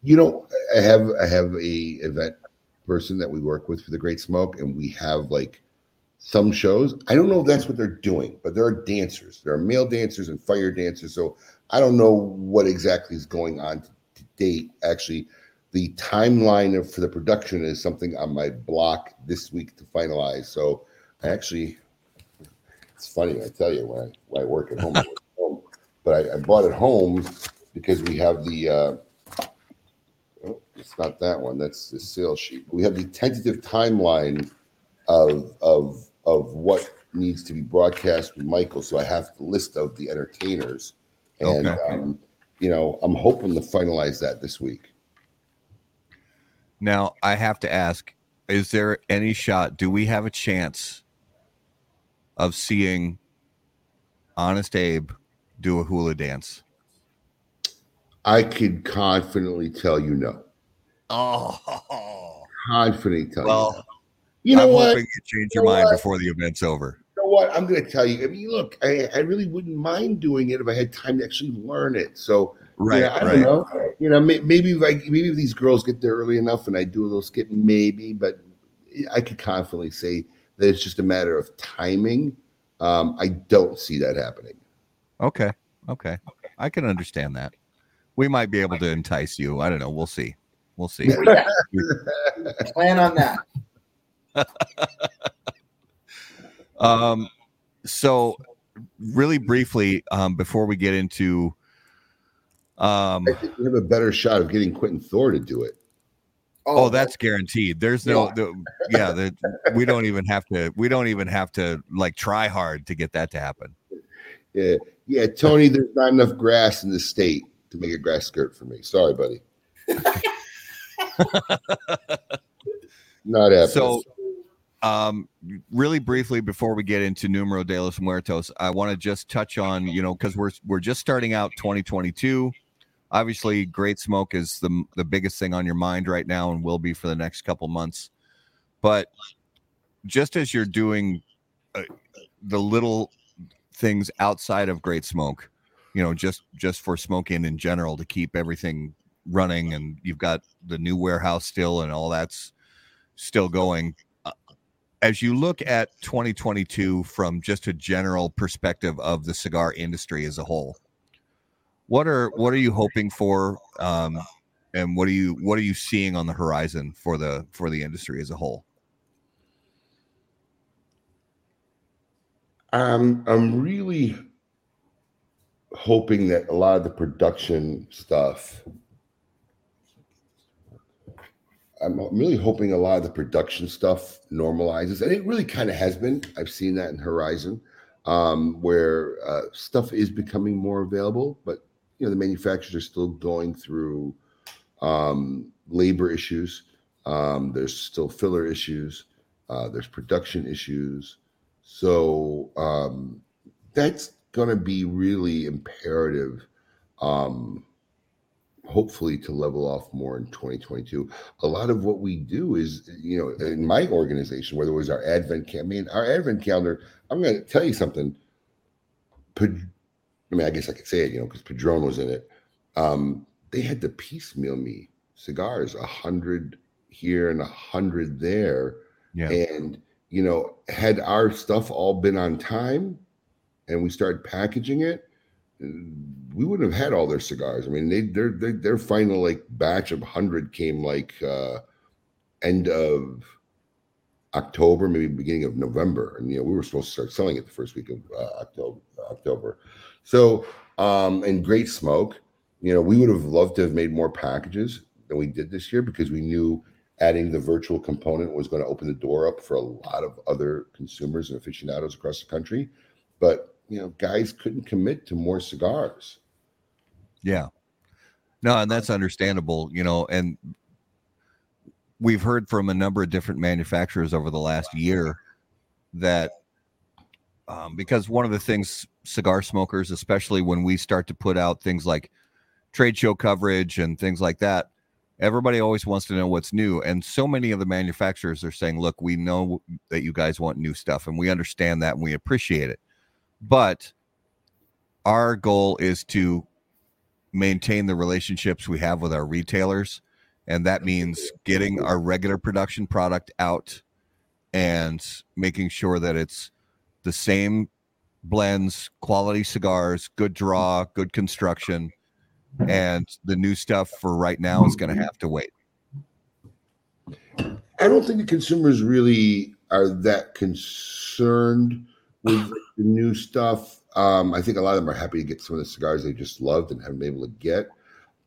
You know, I have I have a event person that we work with for the Great Smoke, and we have like some shows. I don't know if that's what they're doing, but there are dancers. There are male dancers and fire dancers. So I don't know what exactly is going on to date. Actually, the timeline of, for the production is something on my block this week to finalize. So I actually, it's funny. I tell you when I, when I work at home, home but I, I, bought it home because we have the. Uh, it's not that one. That's the sales sheet. We have the tentative timeline of of of what needs to be broadcast with Michael. So I have the list of the entertainers and, okay. um, you know, I'm hoping to finalize that this week. Now, I have to ask is there any shot? Do we have a chance of seeing Honest Abe do a hula dance? I could confidently tell you no. Oh, confidently tell well. You know I'm what? Hoping you change your you mind what? before the event's over You know what? I'm going to tell you. I mean, look, I, I really wouldn't mind doing it if I had time to actually learn it. So, right, yeah, I right. don't know. You know, maybe like maybe if these girls get there early enough and I do a little skip, maybe. But I could confidently say that it's just a matter of timing. Um, I don't see that happening. Okay, okay, I can understand that. We might be able to entice you. I don't know. We'll see. We'll see. Plan on that. Um, so really briefly, um, before we get into, um, I think we have a better shot of getting Quentin Thor to do it. Oh, oh that's guaranteed. There's no, yeah, the, yeah the, we don't even have to. We don't even have to like try hard to get that to happen. Yeah, yeah, Tony. There's not enough grass in the state to make a grass skirt for me. Sorry, buddy. not. So um, really briefly before we get into Numero de los Muertos, I want to just touch on, you know, because we're we're just starting out 2022. Obviously, Great Smoke is the the biggest thing on your mind right now, and will be for the next couple months. But just as you're doing uh, the little things outside of Great Smoke, you know, just just for Smoke Inn in general to keep everything running, and you've got the new warehouse still, and all that's still going as you look at 2022 from just a general perspective of the cigar industry as a whole, what are what are you hoping for, um, and what are you what are you seeing on the horizon for the for the industry as a whole? I'm I'm really hoping that a lot of the production stuff I'm really hoping a lot of the production stuff normalizes, and it really kind of has been. I've seen that in Horizon, um, where uh, stuff is becoming more available, but you know the manufacturers are still going through um, labor issues. Um, there's still filler issues. Uh, there's production issues. So um, that's going to be really imperative um, hopefully to level off more in 2022. A lot of what we do is, you know, in my organization, whether it was our Advent campaign, our Advent calendar, I'm going to tell you something. I mean, I guess I could say it, you know, because Padron was in it. Um, they had to piecemeal me cigars, a hundred here and a hundred there. Yeah. And, you know, had our stuff all been on time and we started packaging it, we wouldn't have had all their cigars. I mean, they their their, their final like batch of hundred came like uh, end of October, maybe beginning of November, and you know we were supposed to start selling it the first week of uh, October. October, so um, and Great Smoke, you know, we would have loved to have made more packages than we did this year because we knew adding the virtual component was going to open the door up for a lot of other consumers and aficionados across the country, but you know, guys couldn't commit to more cigars. Yeah. No, and that's understandable, you know, and we've heard from a number of different manufacturers over the last year that um, because one of the things cigar smokers, especially when we start to put out things like trade show coverage and things like that, everybody always wants to know what's new. And so many of the manufacturers are saying, look, we know that you guys want new stuff and we understand that and we appreciate it. But our goal is to maintain the relationships we have with our retailers. And that means getting our regular production product out and making sure that it's the same blends, quality cigars, good draw, good construction. And the new stuff for right now is going to have to wait. I don't think the consumers really are that concerned with the new stuff. Um, I think a lot of them are happy to get some of the cigars they just loved and haven't been able to get.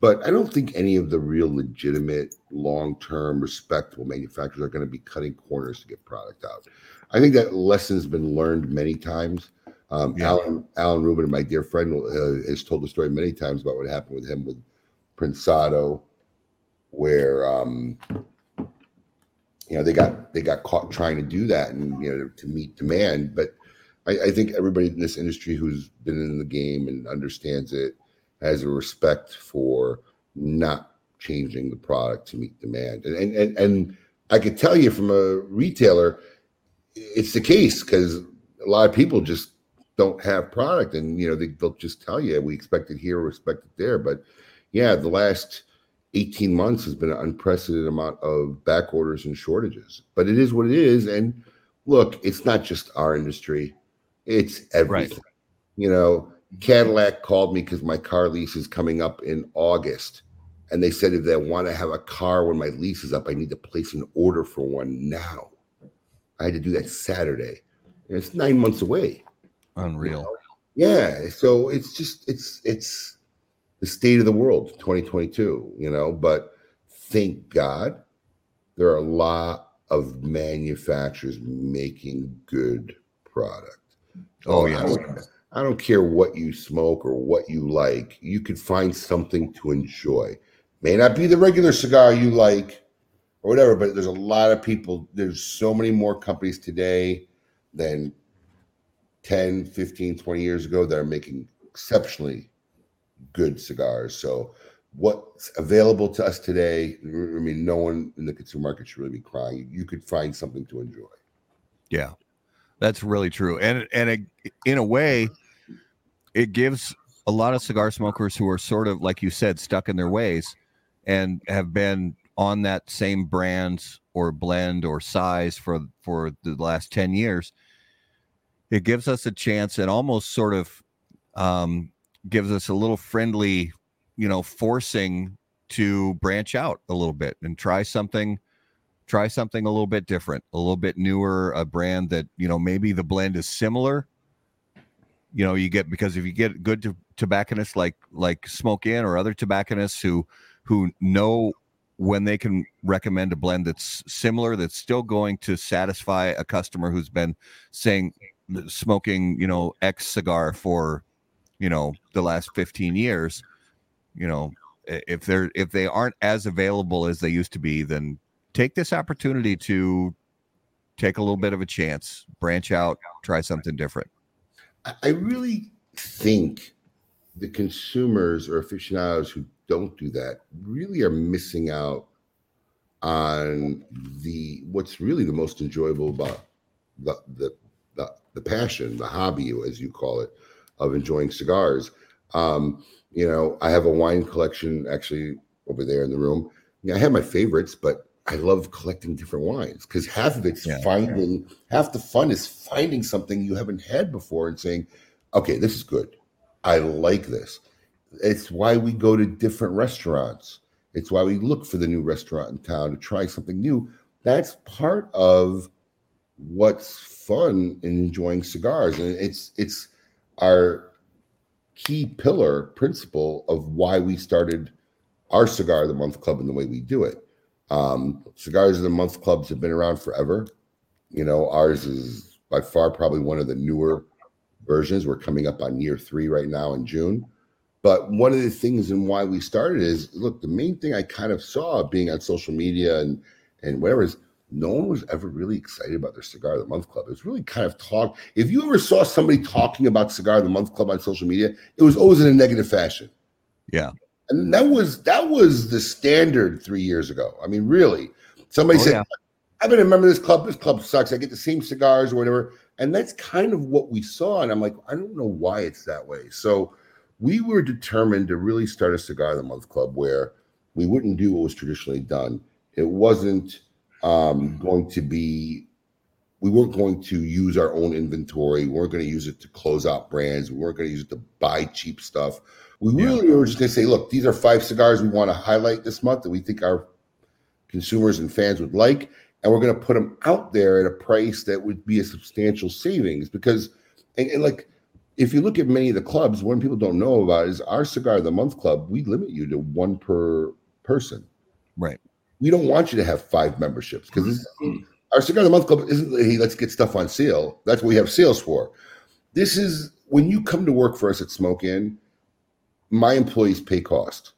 But I don't think any of the real legitimate, long term, respectable manufacturers are going to be cutting corners to get product out. I think that lesson's been learned many times. Um, yeah. Alan Alan Rubin, my dear friend, uh, has told the story many times about what happened with him with Prensado, where um, you know they got they got caught trying to do that and you know to meet demand, but I, I, think everybody in this industry who's been in the game and understands it has a respect for not changing the product to meet demand. And and and, and I could tell you from a retailer, it's the case because a lot of people just don't have product, and you know they, they'll just tell you we expect it here, respect it there. But yeah, the last 18 months has been an unprecedented amount of back orders and shortages. But it is what it is. And look, it's not just our industry. It's everything. Right. You know, Cadillac called me because my car lease is coming up in August. And they said if they want to have a car when my lease is up, I need to place an order for one now. I had to do that Saturday. And it's nine months away. Unreal. You know? Yeah. So it's just it's it's the state of the world, 2022, you know, but thank God there are a lot of manufacturers making good product. Oh, oh, yeah. I don't, I don't care what you smoke or what you like. You could find something to enjoy. May not be the regular cigar you like, or whatever. But there's a lot of people. There's so many more companies today than 10, 15, 20 years ago that are making exceptionally good cigars. So what's available to us today, I mean, no one in the consumer market should really be crying. You could find something to enjoy. Yeah, that's really true. And and it, in a way, it gives a lot of cigar smokers who are sort of like you said stuck in their ways and have been on that same brands or blend or size for for the last 10 years it gives us a chance and almost sort of um, gives us a little friendly you know forcing to branch out a little bit and try something try something a little bit different a little bit newer a brand that you know maybe the blend is similar. You know you get because if you get good to, tobacconists like like smoke inn or other tobacconists who who know when they can recommend a blend that's similar that's still going to satisfy a customer who's been saying smoking you know x cigar for you know the last 15 years you know if they're if they aren't as available as they used to be then take this opportunity to take a little bit of a chance branch out try something different I really think the consumers or aficionados who don't do that really are missing out on the what's really the most enjoyable about the the the, the passion, the hobby, as you call it, of enjoying cigars. Um, you know, I have a wine collection actually over there in the room. I have my favorites, but I love collecting different wines because half of it's yeah. finding half the fun is finding something you haven't had before and saying, okay, this is good. I like this. It's why we go to different restaurants. It's why we look for the new restaurant in town to try something new. That's part of what's fun in enjoying cigars. And it's it's our key pillar principle of why we started our cigar of the month club and the way we do it um, Cigars of the Month clubs have been around forever. You know, ours is by far probably one of the newer versions. We're coming up on year three right now in June. But one of the things and why we started is look, the main thing I kind of saw being on social media and and whatever is no one was ever really excited about their cigar of the month club. It was really kind of talk. If you ever saw somebody talking about cigar of the month club on social media, it was always in a negative fashion. Yeah and that was that was the standard three years ago. I mean, really, somebody oh, said, yeah. "I've been a member of this club. This club sucks. I get the same cigars or whatever." And that's kind of what we saw. And I'm like, I don't know why it's that way. So we were determined to really start a cigar of the month club where we wouldn't do what was traditionally done. It wasn't um, going to be. We weren't going to use our own inventory. We weren't going to use it to close out brands. We weren't going to use it to buy cheap stuff we really yeah. were just going to say, look, these are five cigars we want to highlight this month that we think our consumers and fans would like. And we're going to put them out there at a price that would be a substantial savings because, and, and like, if you look at many of the clubs, one people don't know about is our cigar of the month club. We limit you to one per person. Right. We don't want you to have five memberships because mm-hmm. our cigar of the month club isn't hey, let's get stuff on sale. That's what we have sales for. This is when you come to work for us at Smoke Inn my employees pay cost.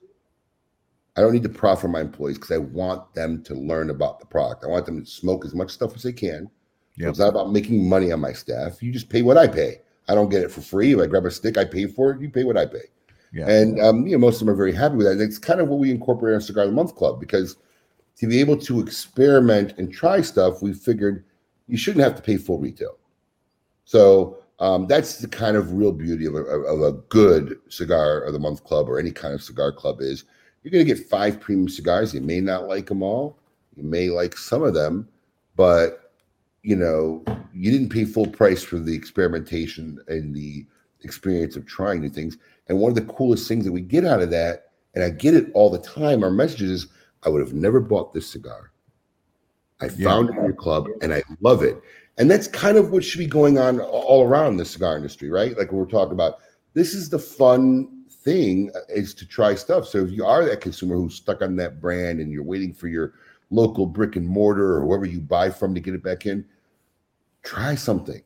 I don't need to profit my employees because I want them to learn about the product. I want them to smoke as much stuff as they can. Yep. It's not about making money on my staff. You just pay what I pay. I don't get it for free. If I grab a stick, I pay for it. You pay what I pay. Yeah. And um, you know, most of them are very happy with that. And it's kind of what we incorporate our Cigar of the Month Club because to be able to experiment and try stuff, we figured you shouldn't have to pay full retail. So um, that's the kind of real beauty of a, of a good cigar of the month club or any kind of cigar club is you're going to get five premium cigars. You may not like them all. You may like some of them, but you know, you didn't pay full price for the experimentation and the experience of trying new things. And one of the coolest things that we get out of that, and I get it all the time, our messages is, I would have never bought this cigar. I found yeah. it in your club and I love it. And that's kind of what should be going on all around the cigar industry, right? Like we're talking about, this is the fun thing uh, is to try stuff. So if you are that consumer who's stuck on that brand and you're waiting for your local brick and mortar or whoever you buy from to get it back in, try something.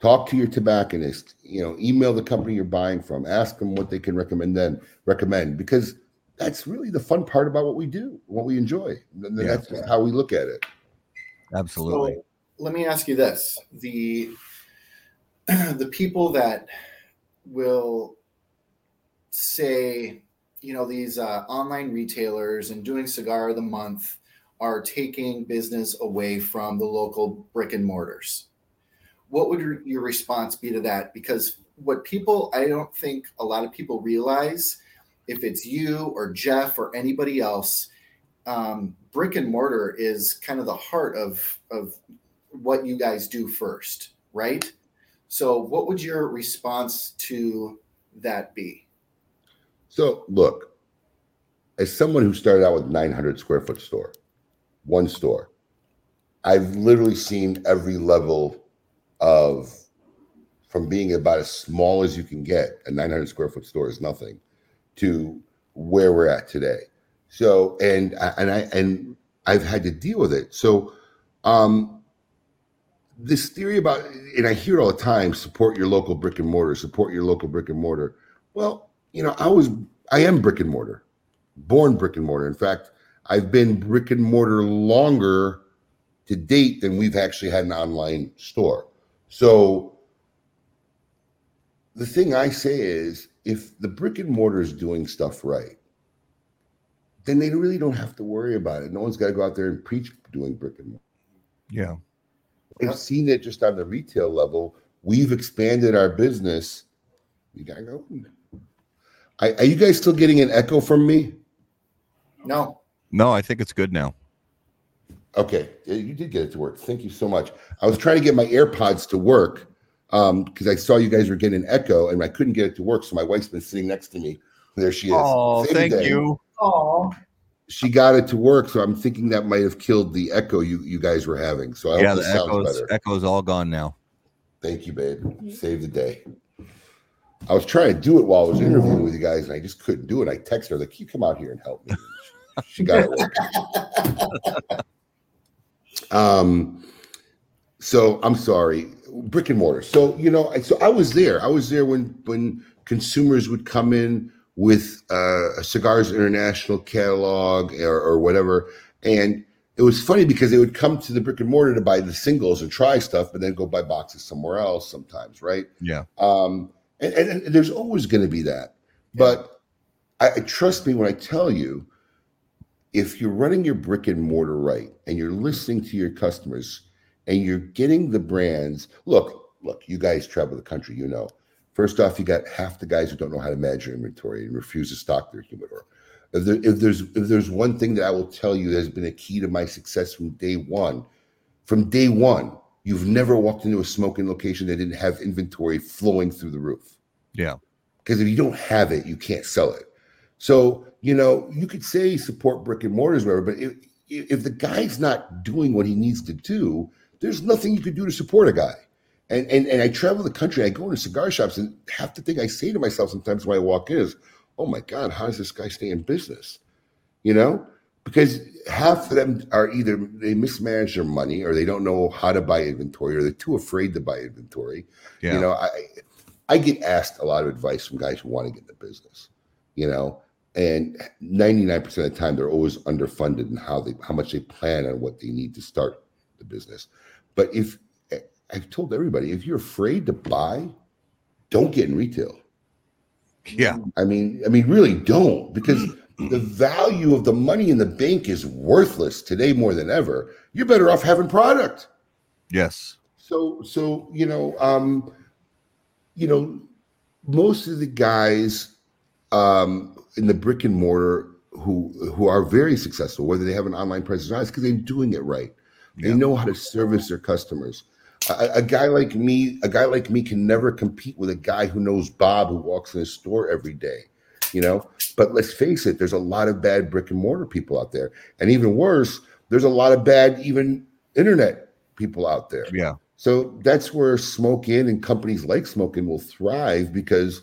Talk to your tobacconist. You know, email the company you're buying from. Ask them what they can recommend. Then recommend because that's really the fun part about what we do, what we enjoy. And Yeah. that's just how we look at it. Absolutely. So let me ask you this: the the people that will say, you know, these uh, online retailers and doing cigar of the month are taking business away from the local brick and mortars. What would your- response be to that? Because what people, I don't think a lot of people realize, if it's you or Jeff or anybody else, um, brick and mortar is kind of the heart of of what you guys do first, right? So, what would your response to that be? So look, as someone who started out with 900 square foot store, one store, I've literally seen every level of from being about as small as you can get, a 900 square foot store is nothing, to where we're at today. So and and I and I've had to deal with it. So um this theory about and I hear it all the time, support your local brick and mortar, support your local brick and mortar. Well, you know, I was I am brick and mortar, born brick and mortar. In fact, I've been brick and mortar longer to date than we've actually had an online store. So the thing I say is if the brick and mortar is doing stuff right, then they really don't have to worry about it. No one's got to go out there and preach doing brick and mortar. yeah. We've Yeah. seen it just on the retail level. We've expanded our business. You gotta go. Are, are you guys still getting an echo from me? No, No, I think it's good now. Okay, yeah, you did get it to work. Thank you so much. I was trying to get my AirPods to work um because I saw you guys were getting an echo and I couldn't get it to work. So my wife's been sitting next to me. There she is. Oh, Same thank day. you. oh, She got it to work, so I'm thinking that might have killed the echo you you guys were having. So I Yeah, hope the this sounds echo's echo's all gone now. Thank you, babe. Save the day. I was trying to do it while I was interviewing with you guys, and I just couldn't do it. I texted her, like, you come out here and help me?" She got it working. um, so I'm sorry, brick and mortar. So you know, so I was there. I was there when when consumers would come in with uh, a Cigars International catalog or, or whatever, and it was funny because they would come to the brick and mortar to buy the singles and try stuff, but then go buy boxes somewhere else sometimes, right? Yeah. Um, and, and, and there's always going to be that. But I, I trust me when I tell you, if you're running your brick and mortar right and you're listening to your customers and you're getting the brands, look, look, you guys travel the country, you know. First off, you got half the guys who don't know how to manage their inventory and refuse to stock their humidor. If, there, if there's if there's one thing that I will tell you that has been a key to my success from day one, from day one, you've never walked into a Smoke Inn location that didn't have inventory flowing through the roof. Yeah. Because if you don't have it, you can't sell it. So, you know, you could say support brick and mortars, whatever, but if, if the guy's not doing what he needs to do, there's nothing you could do to support a guy. And, and and I travel the country, I go into cigar shops, and half the thing I say to myself sometimes when I walk in is, oh my God, how does this guy stay in business? You know? Because half of them are either they mismanage their money or they don't know how to buy inventory or they're too afraid to buy inventory. Yeah. You know, I I get asked a lot of advice from guys who want to get into business, you know, and 99% of the time they're always underfunded in how they how much they plan on what they need to start the business. But if I've told everybody, if you're afraid to buy, don't get in retail. yeah. I mean, I mean, really don't because the value of the money in the bank is worthless today more than ever. You're better off having product. Yes. So, so you know, um, you know, most of the guys um, in the brick and mortar who who are very successful, whether they have an online presence or not, is because they're doing it right. They know how to service their customers. A, a guy like me, a guy like me, can never compete with a guy who knows Bob, who walks in his store every day. You know, but let's face it, there's a lot of bad brick and mortar people out there, and even worse, there's a lot of bad even internet people out there. Yeah. So that's where Smoke Inn and companies like Smoke Inn will thrive because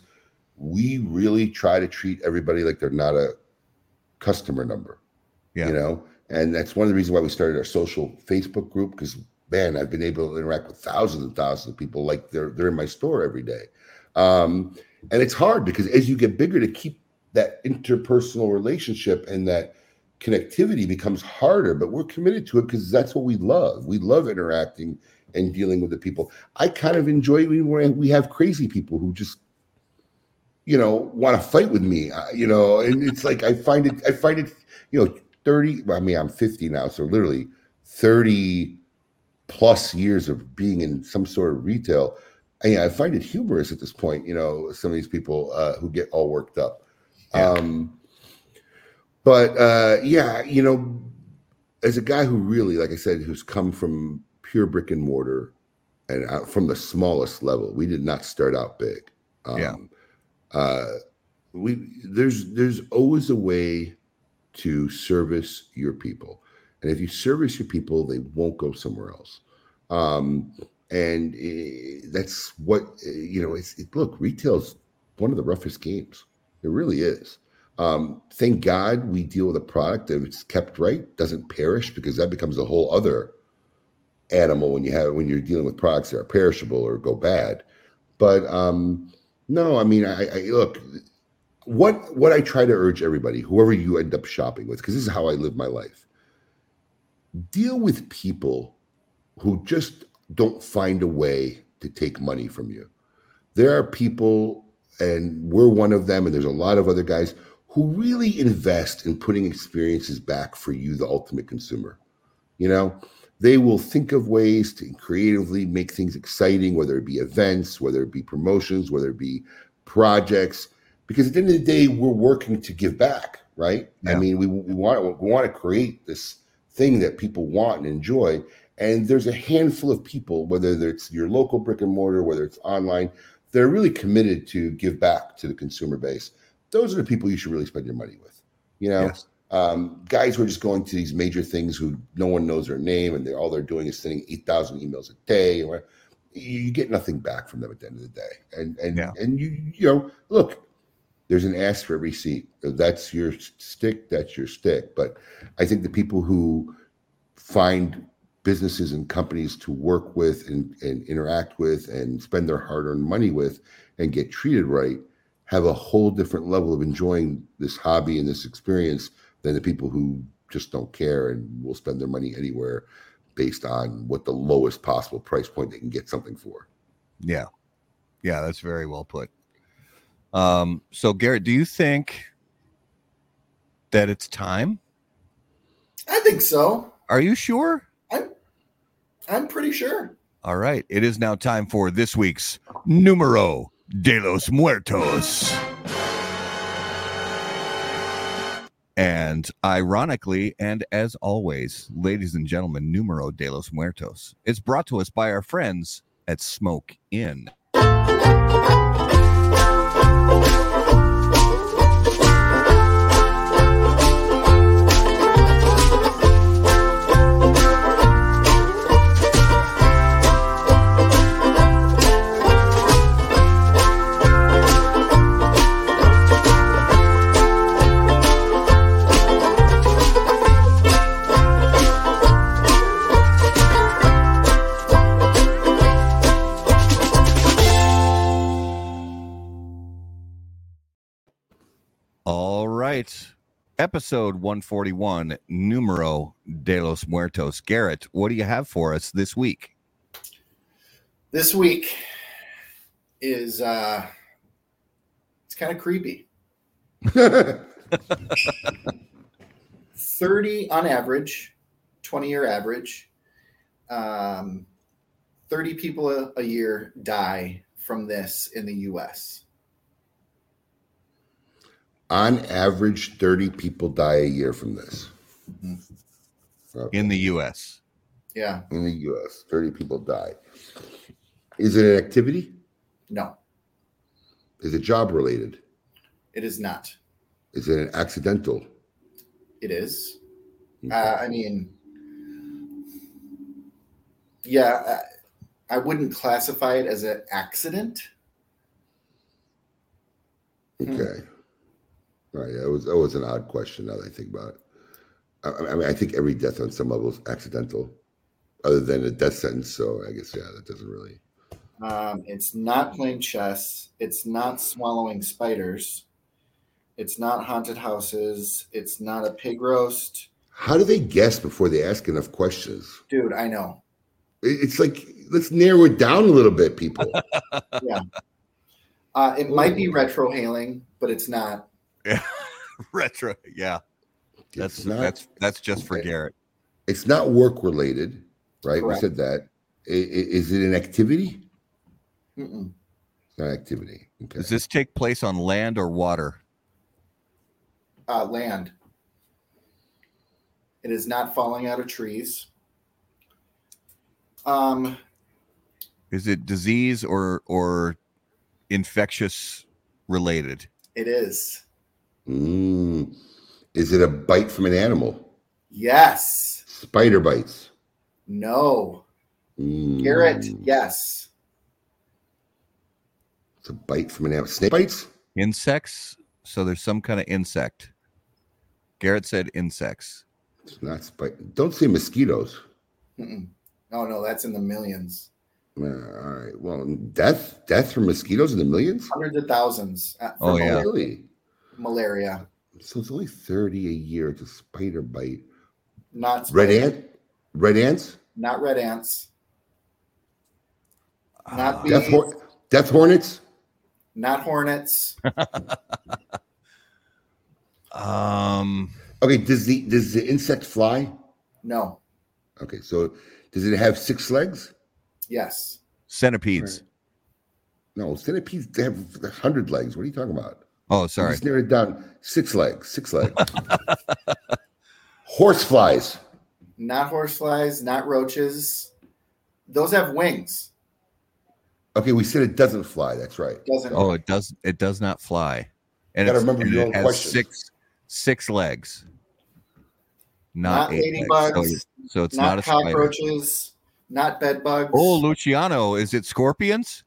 we really try to treat everybody like they're not a customer number. Yeah. You know, and that's one of the reasons why we started our social Facebook group because man, I've been able to interact with thousands and thousands of people like they're they're in my store every day. Um, and it's hard because as you get bigger to keep that interpersonal relationship and that connectivity becomes harder, but we're committed to it because that's what we love. We love interacting and dealing with the people. I kind of enjoy when we have crazy people who just, you know, want to fight with me. You know, and it's like I find it. I find it. You know, thirty. I mean, I'm 50 now, so literally 30 plus years of being in some sort of retail. And I find it humorous at this point. You know, some of these people uh, who get all worked up. Yeah. Um, but uh, yeah, you know, as a guy who really, like I said, who's come from pure brick and mortar and uh, from the smallest level, we did not start out big. Um, yeah. Uh, we there's there's always a way to service your people, and if you service your people, they won't go somewhere else. Um, and uh, that's what uh, you know. It's it, look, retail's one of the roughest games. It really is. Um, thank God we deal with a product that it's kept right, doesn't perish, because that becomes a whole other animal when you have when you're dealing with products that are perishable or go bad. But um, no, I mean, I, I look what what I try to urge everybody, whoever you end up shopping with, because this is how I live my life. Deal with people who just don't find a way to take money from you. There are people, and we're one of them, and there's a lot of other guys who really invest in putting experiences back for you, the ultimate consumer. You know, they will think of ways to creatively make things exciting, whether it be events, whether it be promotions, whether it be projects. Because at the end of the day, we're working to give back, right? Yeah. I mean, we, we want we want to create this thing that people want and enjoy. And there's a handful of people, whether it's your local brick and mortar, whether it's online, they're really committed to give back to the consumer base those are the people you should really spend your money with. You know, yes. um, guys who are just going to these major things who no one knows their name and they all they're doing is sending eight thousand emails a day. Or you get nothing back from them at the end of the day. And and yeah. and you you know look, there's an ask for every seat. That's your stick. That's your stick. But I think the people who find businesses and companies to work with and, and interact with and spend their hard-earned money with and get treated right have a whole different level of enjoying this hobby and this experience than the people who just don't care and will spend their money anywhere based on what the lowest possible price point they can get something for. Yeah. Yeah, that's very well put. Um, so Garrett, do you think that it's time? I think so. Are you sure? I'm I'm pretty sure. All right. It is now time for this week's numero de los Muertos. And ironically, and as always, ladies and gentlemen, Numero de los Muertos is brought to us by our friends at Smoke Inn. Right. Episode 141, Numero de los Muertos. Garrett, what do you have for us this week? This week is uh it's kind of creepy. 30 on average, 20 year average. Um 30 people a, a year die from this in the US on average, 30 people die a year from this. Mm-hmm. Okay. In the US. Yeah. In the US, 30 people die. Is it an activity? No. Is it job related? It is not. Is it an accidental? It is. Okay. Uh, I mean, yeah, I, I wouldn't classify it as an accident. Okay. Hmm. Right. It was it was an odd question now that I think about it. I, I, mean, I think every death on some level is accidental, other than a death sentence. So I guess yeah, that doesn't really. Um, it's not playing chess. It's not swallowing spiders. It's not haunted houses. It's not a pig roast. How do they guess before they ask enough questions? Dude, I know. It's like let's narrow it down a little bit, people. Yeah. Uh, it might be retro hailing, but it's not. Retro. Yeah. That's It's not- that's that's just for okay. Garrett. It's not work related, right? Correct. We said that. I- i- Is it an activity? Mm-mm. It's not an activity. Okay. Does this take place on land or water? Uh, land. It is not falling out of trees. Um, Is it disease or or infectious related? it is. Mm. Is it a bite from an animal? Yes. Spider bites. No. Mm. Garrett, yes. It's a bite from an animal. Snake bites? Insects. So there's some kind of insect. Garrett said insects. It's not spite. Don't say mosquitoes. Mm-mm. Oh no, that's in the millions, Uh, all right. Well, death, death from mosquitoes in the millions. hundreds of thousands. uh, Oh, yeah. Really? Malaria, So it's only thirty a year. It's a spider bite. not Red spiders, ant. Red ants. not red ants, Not Ah, bees. Death, hor- death hornets. not hornets. um. Okay. Does the does the insect fly? No. Okay. So does it have six legs? Yes. Centipedes. No, centipedes they have a hundred legs. What are you talking about? Oh, sorry. Just narrow it down. Six legs. Six legs. Horse flies. Not horseflies. Not roaches. Those have wings. Okay, we said it doesn't fly. That's right. Doesn't. Oh, it does. It does not fly, and, Gotta remember and your it own has questions. six six legs. Not, Not ladybugs. legs. So, so it's not, not, a spider. cockroaches. Not bed bugs. Oh, Luciano, is it scorpions?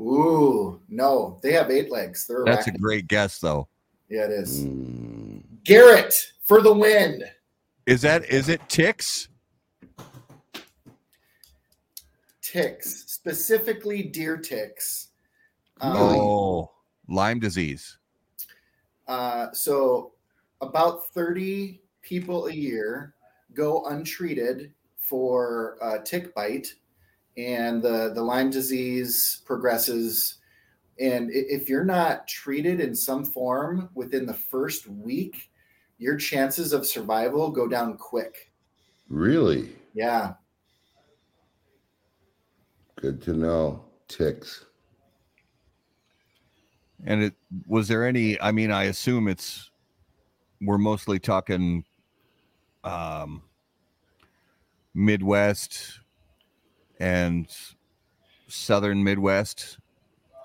Ooh, no, they have eight legs. They're That's a great guess, though. Yeah, it is. Mm, Garrett for the win. Is that is it ticks? Ticks, specifically deer ticks. Um, Oh, Lyme disease. Uh, so about 30 people a year go untreated for uh, tick bite, and the, the Lyme disease progresses. And if you're not treated in some form within the first week, your chances of survival go down quick. really? Yeah. Good to know. Ticks. And it was there any? I mean, I assume it's we're mostly talking um Midwest and southern Midwest.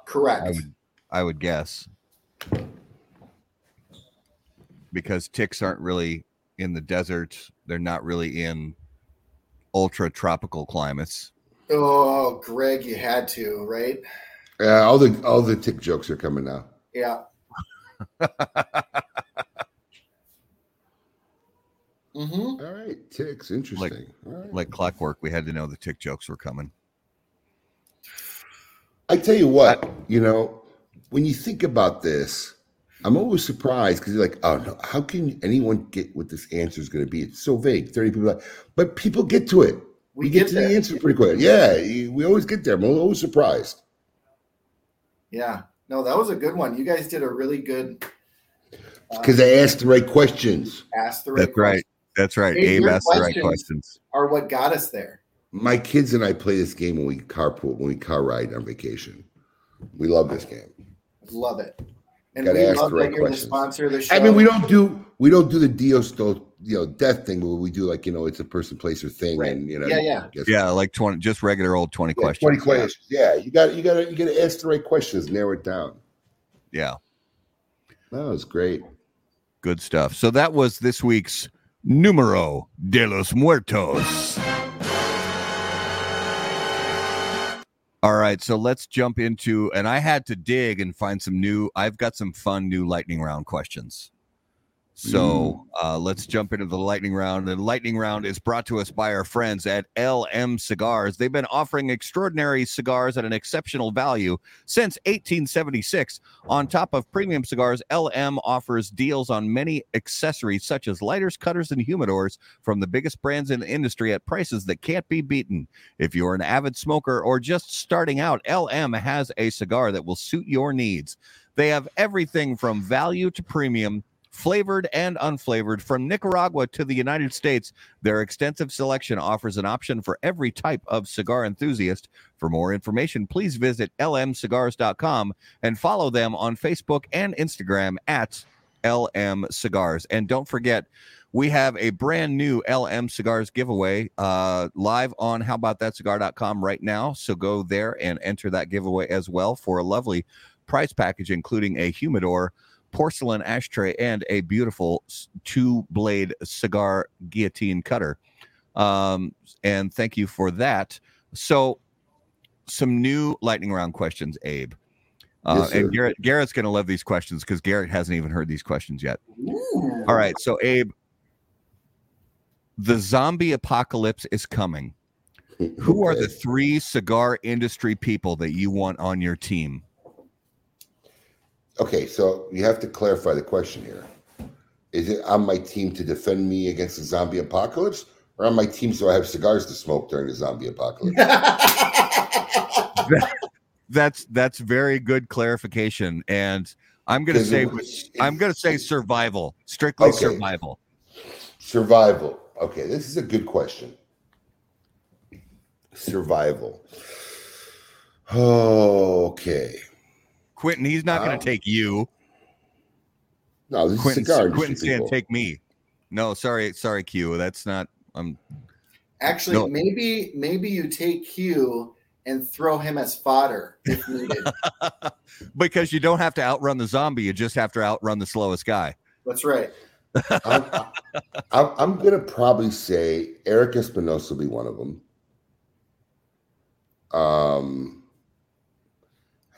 Correct. I would I would guess. Because ticks aren't really in the desert. They're not really in ultra tropical climates. oh, Greg, you had to, right? Yeah, all the all the tick jokes are coming now. Yeah. mm-hmm. All right, ticks. Interesting. All right. Like clockwork, we had to know the tick jokes were coming. I tell you what, you know, when you think about this, I'm always surprised because you're like, oh no, how can anyone get what this answer is going to be? It's so vague. 30 people, like, but people get to it. We, get, get, to there. the answer pretty quick. Yeah, we always get there. I'm always surprised. Yeah. No, that was a good one. You guys did a really good uh, Because I asked the right questions. ask the right That's right. Questions That's right. Hey, Abe asked the right questions- questions. are what got us there. My kids and I play this game when we carpool, when we car ride on vacation. We love this game. Love it. And Gotta we ask love the right that you're questions. the sponsor of the show. I mean, we don't do we don't do the Dios do you know death thing, but we do like you know it's a person, place, or thing, Right. and you know Yeah, yeah. Yeah, like 20, just regular old 20 Yeah, questions. Twenty questions. Yeah, you got you got to you got to ask the right questions, narrow it down. Yeah, That was great. good stuff. So that was this week's Numero de los Muertos. All right, so let's jump into, and I had to dig and find some new. I've got some fun new lightning round questions So uh, let's jump into the lightning round. The lightning round is brought to us by our friends at LM Cigars. They've been offering extraordinary cigars at an exceptional value since 1876. On top of premium cigars, LM offers deals on many accessories such as lighters, cutters, and humidors from the biggest brands in the industry at prices that can't be beaten. If you're an avid smoker or just starting out, LM has a cigar that will suit your needs. They have everything from value to premium flavored and unflavored from Nicaragua to the United States. Their extensive selection offers an option for every type of cigar enthusiast. For more information, please visit lmcigars.com and follow them on Facebook and Instagram at LM Cigars. And don't forget, we have a brand new LM Cigars giveaway uh, live on howaboutthatcigar.com right now. So go there and enter that giveaway as well for a lovely prize package, including a humidor porcelain ashtray, and a beautiful two blade cigar guillotine cutter. Um, and thank you for that. So, some new lightning round questions, Abe. Uh, yes, and Garrett, Garrett's going to love these questions because Garrett hasn't even heard these questions yet. Ooh. All right, so Abe, the zombie apocalypse is coming. Who are the three cigar industry people that you want on your team? Okay, so you have to clarify the question here. Is it on my team to defend me against the zombie apocalypse, or on my team so I have cigars to smoke during the zombie apocalypse? that, that's that's very good clarification, and I'm going to say was, I'm going to say survival, strictly okay. survival. Survival. Okay, this is a good question. Survival. Okay. Quentin, he's not going to take you. No, this Quentin, is cigar Quentin's going to take me. No, sorry, sorry, Q. That's not. I'm. Actually, no. maybe maybe you take Q and throw him as fodder if needed. because you don't have to outrun the zombie; you just have to outrun the slowest guy. That's right. I'm, I'm, I'm going to probably say Eric Espinosa will be one of them. Um,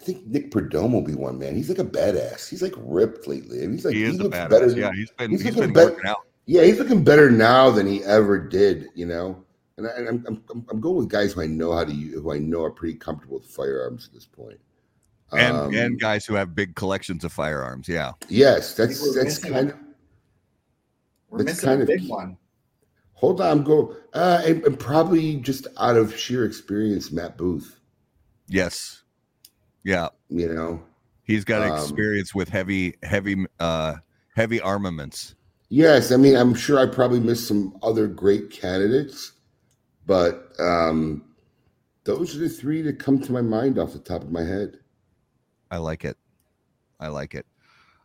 think Nick Perdomo will be one man. He's like a badass. He's like ripped lately. He's like he, he looks better. Than, yeah, he's been he's, he's been working out. Yeah, he's looking better now than he ever did. You know, and, I, am I'm, I'm I'm going with guys who I know how to use, who I know are pretty comfortable with firearms at this point. And um, and guys who have big collections of firearms. Yeah. Yes, that's that's kind of. We're missing kind a big of, one. Hold on, I'm going. Uh, and, and probably just out of sheer experience, Matt Booth. Yes, yeah. You know, he's got um, experience with heavy, heavy, uh, heavy armaments. Yes. I mean, I'm sure I probably missed some other great candidates, but um, those are the three that come to my mind off the top of my head. I like it. I like it.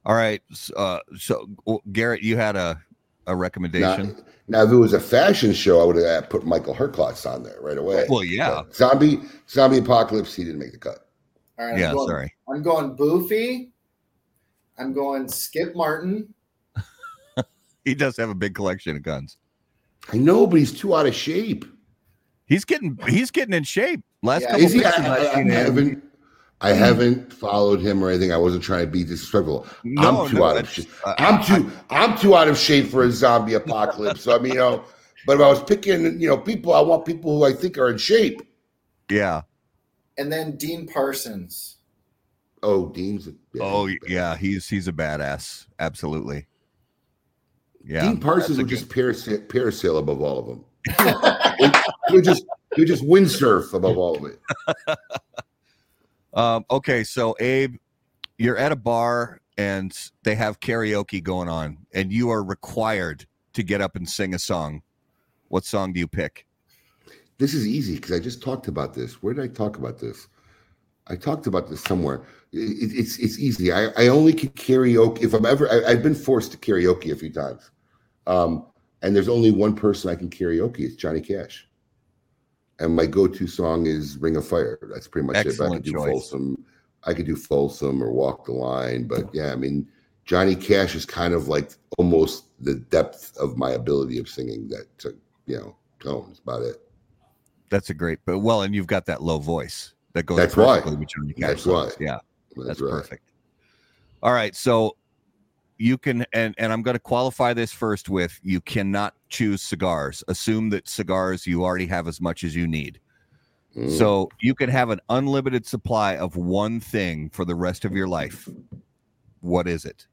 All right. Uh, so, Garrett, you had a, a recommendation. Now, now, if it was a fashion show, I would have put Michael Herklots on there right away. Well, yeah. But zombie Zombie Apocalypse, he didn't make the cut. All right. Yeah, I'm going, sorry. I'm going Boofy. I'm going Skip Martin. he does have a big collection of guns. I know, but he's too out of shape. He's getting he's getting in shape. Last yeah, couple he, I, I, I haven't I haven't followed him or anything. I wasn't trying to be disrespectful. No, I'm too no, out of shape. Uh, I'm too I'm too out of shape for a zombie apocalypse. So I mean, you know, but if I was picking, you know, people, I want people who I think are in shape. Yeah and then Dean Parsons. Oh, Dean's. A, yeah, oh yeah, he's he's a badass. Absolutely. Yeah, Dean Parsons would just parasail, parasail above all of them. he just he just windsurf above all of it. um, okay, so Abe, you're at a bar and they have karaoke going on, and you are required to get up and sing a song. What song do you pick? This is easy because I just talked about this. Where did I talk about this? I talked about this somewhere. It, it's it's easy. I, I only can karaoke if I'm ever. I, have been forced to karaoke a few times, um, and there's only one person I can karaoke. It's Johnny Cash, and my go-to song is "Ring of Fire." That's pretty much Excellent it. I could do choice. Folsom. I could do Folsom or Walk the Line, but yeah, I mean Johnny Cash is kind of like almost the depth of my ability of singing that to, you know tones. About it. That's a great, but well, and you've got that low voice that goes that's why. with Johnny Cash. That's why. Yeah, that's, that's right. perfect. All right, so you can and and I'm going to qualify this first with you cannot choose cigars. Assume that cigars you already have as much as you need. Mm. So you can have an unlimited supply of one thing for the rest of your life. What is it?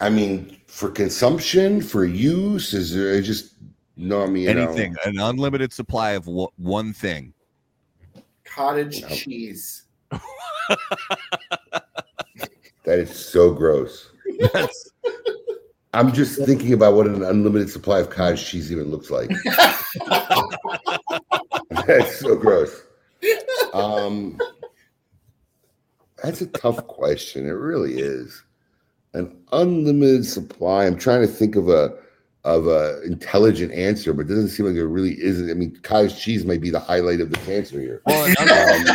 I mean, for consumption, for use, is there just no? I mean, you know, Anything, an unlimited supply of wha- one thing. Cottage Nope. cheese. that is so gross. Yes. I'm just thinking about what an unlimited supply of cottage cheese even looks like. That's so gross. Um, that's a tough question. It really is. An unlimited supply. I'm trying to think of a of a intelligent answer, but it doesn't seem like there really isn't. I mean, cottage cheese might be the highlight of the answer here. Well, an,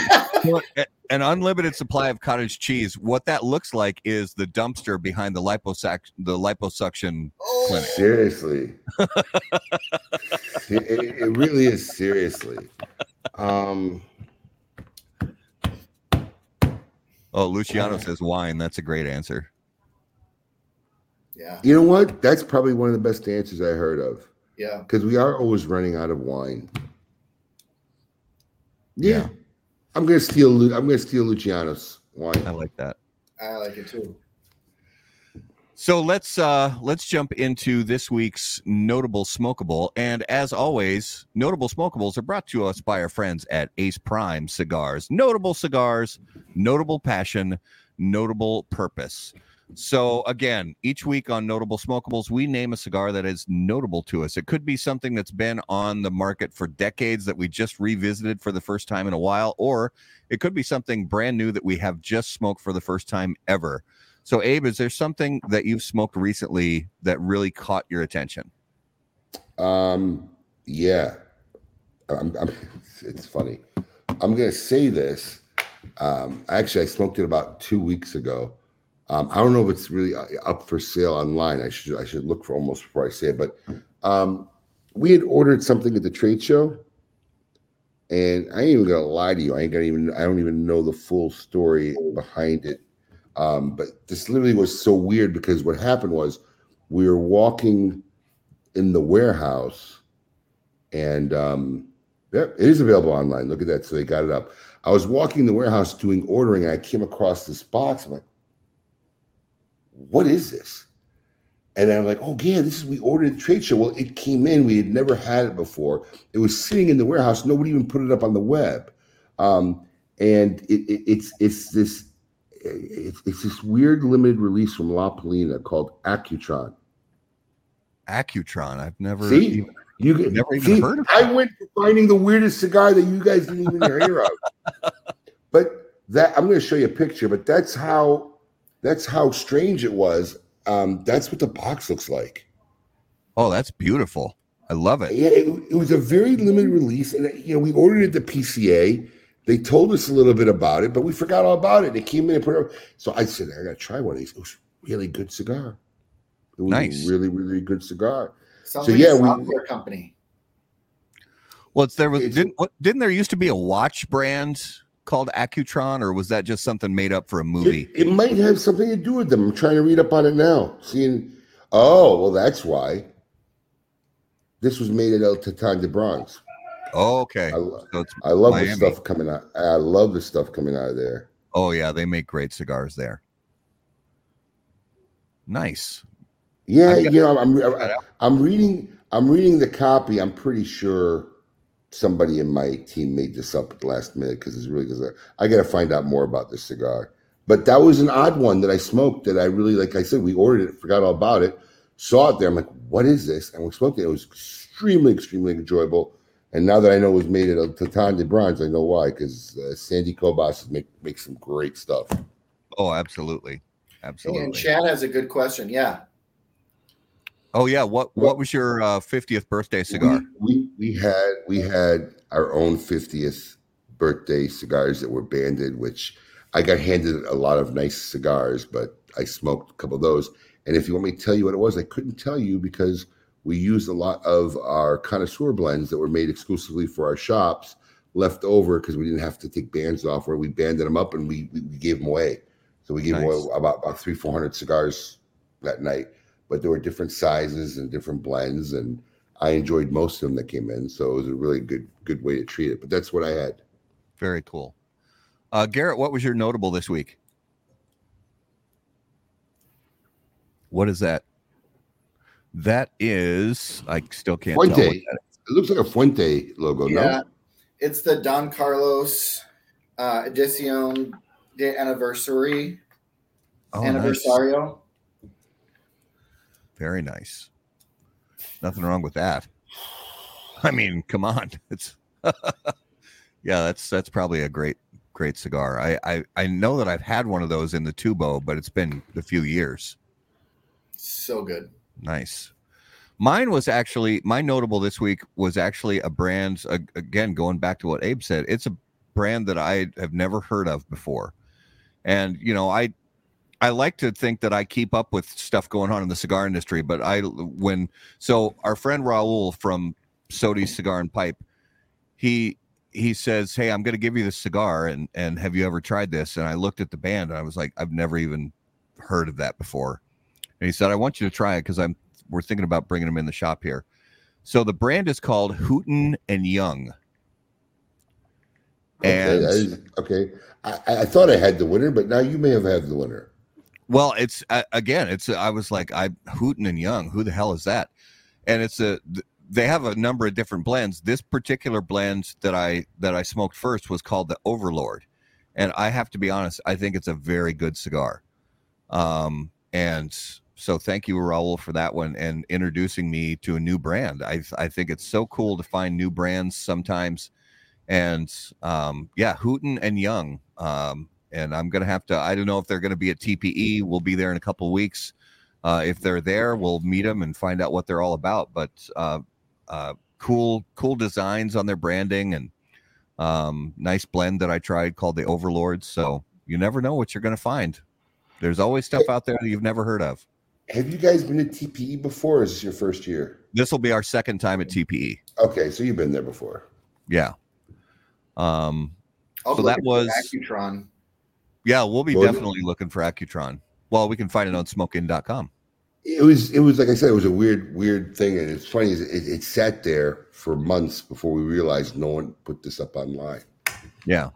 Um, an unlimited supply of cottage cheese. What that looks like is the dumpster behind the liposuc the liposuction. Oh, Clinic. seriously, it, it- it really is seriously. Um, Oh, Luciano says wine. That's a great answer. Yeah, you know what? That's probably one of the best answers I heard of. yeah. because we are always running out of wine. Yeah, Yeah. I'm gonna steal. Lu- I'm gonna steal Luciano's wine. I like that. I like it too. So let's uh let's jump into this week's notable smokable. And as always, notable smokables are brought to us by our friends at Ace Prime Cigars. Notable cigars, notable passion, notable purpose. So again, each week on notable smokables, we name a cigar that is notable to us. It could be something that's been on the market for decades that we just revisited for the first time in a while, or it could be something brand new that we have just smoked for the first time ever. So, Abe, is there something that you've smoked recently that really caught your attention? Um, yeah, I'm, I'm, it's funny. I'm gonna say this. Um, actually, I smoked it about two weeks ago. Um, I don't know if it's really uh, up for sale online. I should I should look for almost before I say it. But um, we had ordered something at the trade show, and I ain't even gonna lie to you. I ain't gonna even I don't even know the full story behind it. Um, but this literally was so weird because what happened was we were walking in the warehouse, and um, yep, it is available online. Look at that. So they got it up. I was walking the warehouse doing ordering, and I came across this box. I'm like, what is this? And I'm like, oh yeah, this is we ordered at the trade show. Well, it came in. We had never had it before. It was sitting in the warehouse. Nobody even put it up on the web. Um, and it, it, it's it's this it's, it's this weird limited release from La Palina called Accutron. Accutron. I've never See? even- You can Never even see, heard of I went finding the weirdest cigar that you guys didn't even hear of. But that I'm going to show you a picture. But that's how that's how strange it was. Um, that's what the box looks like. Oh, that's beautiful. I love it. Yeah, it, it was a very limited release, and you know we ordered it at the PCA. They told us a little bit about it, but we forgot all about it. They came in and put it. up. So I said, I got to try one of these. It was a really good cigar. It was Nice. a really, really good cigar. Sounds So, like yeah, a we- software company. Well, it's there was It's- didn't what, didn't there used to be a watch brand called Accutron, or was that just something made up for a movie? It, it might have something to do with them. I'm trying to read up on it now. Seeing, oh, well, that's why. This was made at El Titan de Bronze. Oh, okay. I, So I love Miami. the stuff coming out. I love the stuff coming out of there. oh yeah, they make great cigars there. Nice. Yeah, you know, I'm I'm. I'm reading I'm reading the copy. I'm pretty sure somebody in my team made this up at the last minute because it's really because I, I got to find out more about this cigar. But that was an odd one that I smoked that I really like. I said we ordered it, forgot all about it, saw it there. I'm like, what is this? And we smoked it. It was extremely, extremely enjoyable. And now that I know it was made at El Titan de Bronze, I know why because uh, Sandy Cobas make makes some great stuff. Oh, absolutely. Absolutely. And Chad has a good question. Yeah. Oh yeah, what what was your uh, 50th birthday cigar? We, we we had we had our own 50th birthday cigars that were banded, which I got handed a lot of nice cigars, but I smoked a couple of those. And if you want me to tell you what it was, I couldn't tell you because we used a lot of our connoisseur blends that were made exclusively for our shops. left over because we didn't have to take bands off, where we banded them up and we, we, we gave them away. So we gave nice. away about, about three, 400 cigars that night. But there were different sizes and different blends. And I enjoyed most of them that came in. So it was a really good, good way to treat it. But that's what I had. Very cool. Uh, Garrett, what was your notable this week? What is that? That is, I still can't Fuente. tell. It looks like a Fuente logo. Yeah, no? it's the Don Carlos uh, Edición de Anniversary. Oh, Anniversario. Nice. Very nice. Nothing wrong with that. I mean, come on. It's yeah, that's that's probably a great great cigar. I, I I know that I've had one of those in the tubo, but it's been a few years. So good. Nice. Mine was actually my notable this week was actually a brand again going back to what Abe said. It's a brand that I have never heard of before. And you know, I I like to think that I keep up with stuff going on in the cigar industry, but I when so our friend Raul from Sodi's Cigar and Pipe, he he says, "Hey, I'm going to give you this cigar, and and have you ever tried this?" And I looked at the band, and I was like, "I've never even heard of that before." And he said, I want you to try it because I'm we're thinking about bringing them in the shop here. So the brand is called Hooten and Young. And okay, I, okay. I, I, thought I had the winner, but now you may have had the winner. Well, it's uh, again, it's I was like, I Hooten and Young, who the hell is that? And it's a they have a number of different blends. This particular blend that I that I smoked first was called the Overlord, and I have to be honest, I think it's a very good cigar. Um, and so thank you, Raul, for that one and introducing me to a new brand. I I think it's so cool to find new brands sometimes. And um, yeah, Hooten and Young. Um, and I'm gonna have to. I don't know if they're gonna be at TPE. We'll be there in a couple of weeks. Uh, if they're there, we'll meet them and find out what they're all about. But uh, uh, cool, cool designs on their branding and um, nice blend that I tried called the Overlords. So you never know what you're gonna find. There's always stuff out there that you've never heard of. Have you guys been to TPE before? Or is this your first year? This will be our second time at TPE. Okay, so you've been there before. Yeah. Um. I'll so that was Accutron. Yeah, we'll be definitely looking for Accutron. Well, we can find it on smokeinn.com. It was, it was like I said, it was a weird, weird thing, and it's funny. It, it sat there for months before we realized no one put this up online. Yeah.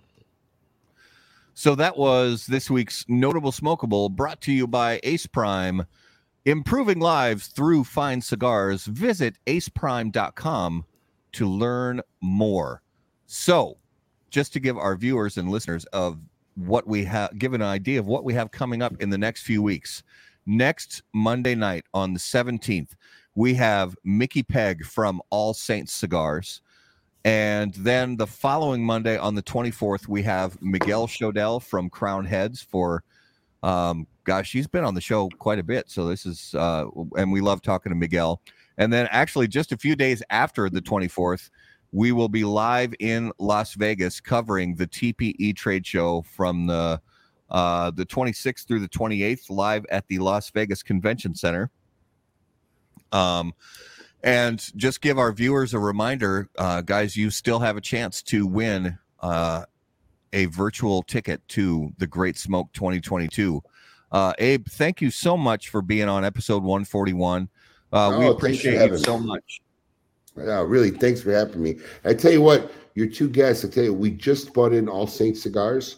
So that was this week's notable smokable, brought to you by Ace Prime Improving lives through fine cigars. Visit aceprime.com to learn more. So, just to give our viewers and listeners of what we have, give an idea of what we have coming up in the next few weeks. Next Monday night on the 17th, we have Mickey Peg from All Saints Cigars. And then the following Monday on the 24th, we have Miguel Shodell from Crowned Heads for um, gosh, she's been on the show quite a bit. So this is, uh, and we love talking to Miguel. And then actually, just a few days after the 24th, we will be live in Las Vegas covering the TPE trade show from the uh, the 26th through the 28th, live at the Las Vegas Convention Center. Um, and just give our viewers a reminder, uh, guys, you still have a chance to win uh, a virtual ticket to the Great Smoke 2022. Uh, Abe, thank you so much for being on episode 141. Uh, oh, we appreciate you so much. Yeah, really. Thanks for having me. I tell you what, your two guests, I tell you, we just bought in All Saints cigars,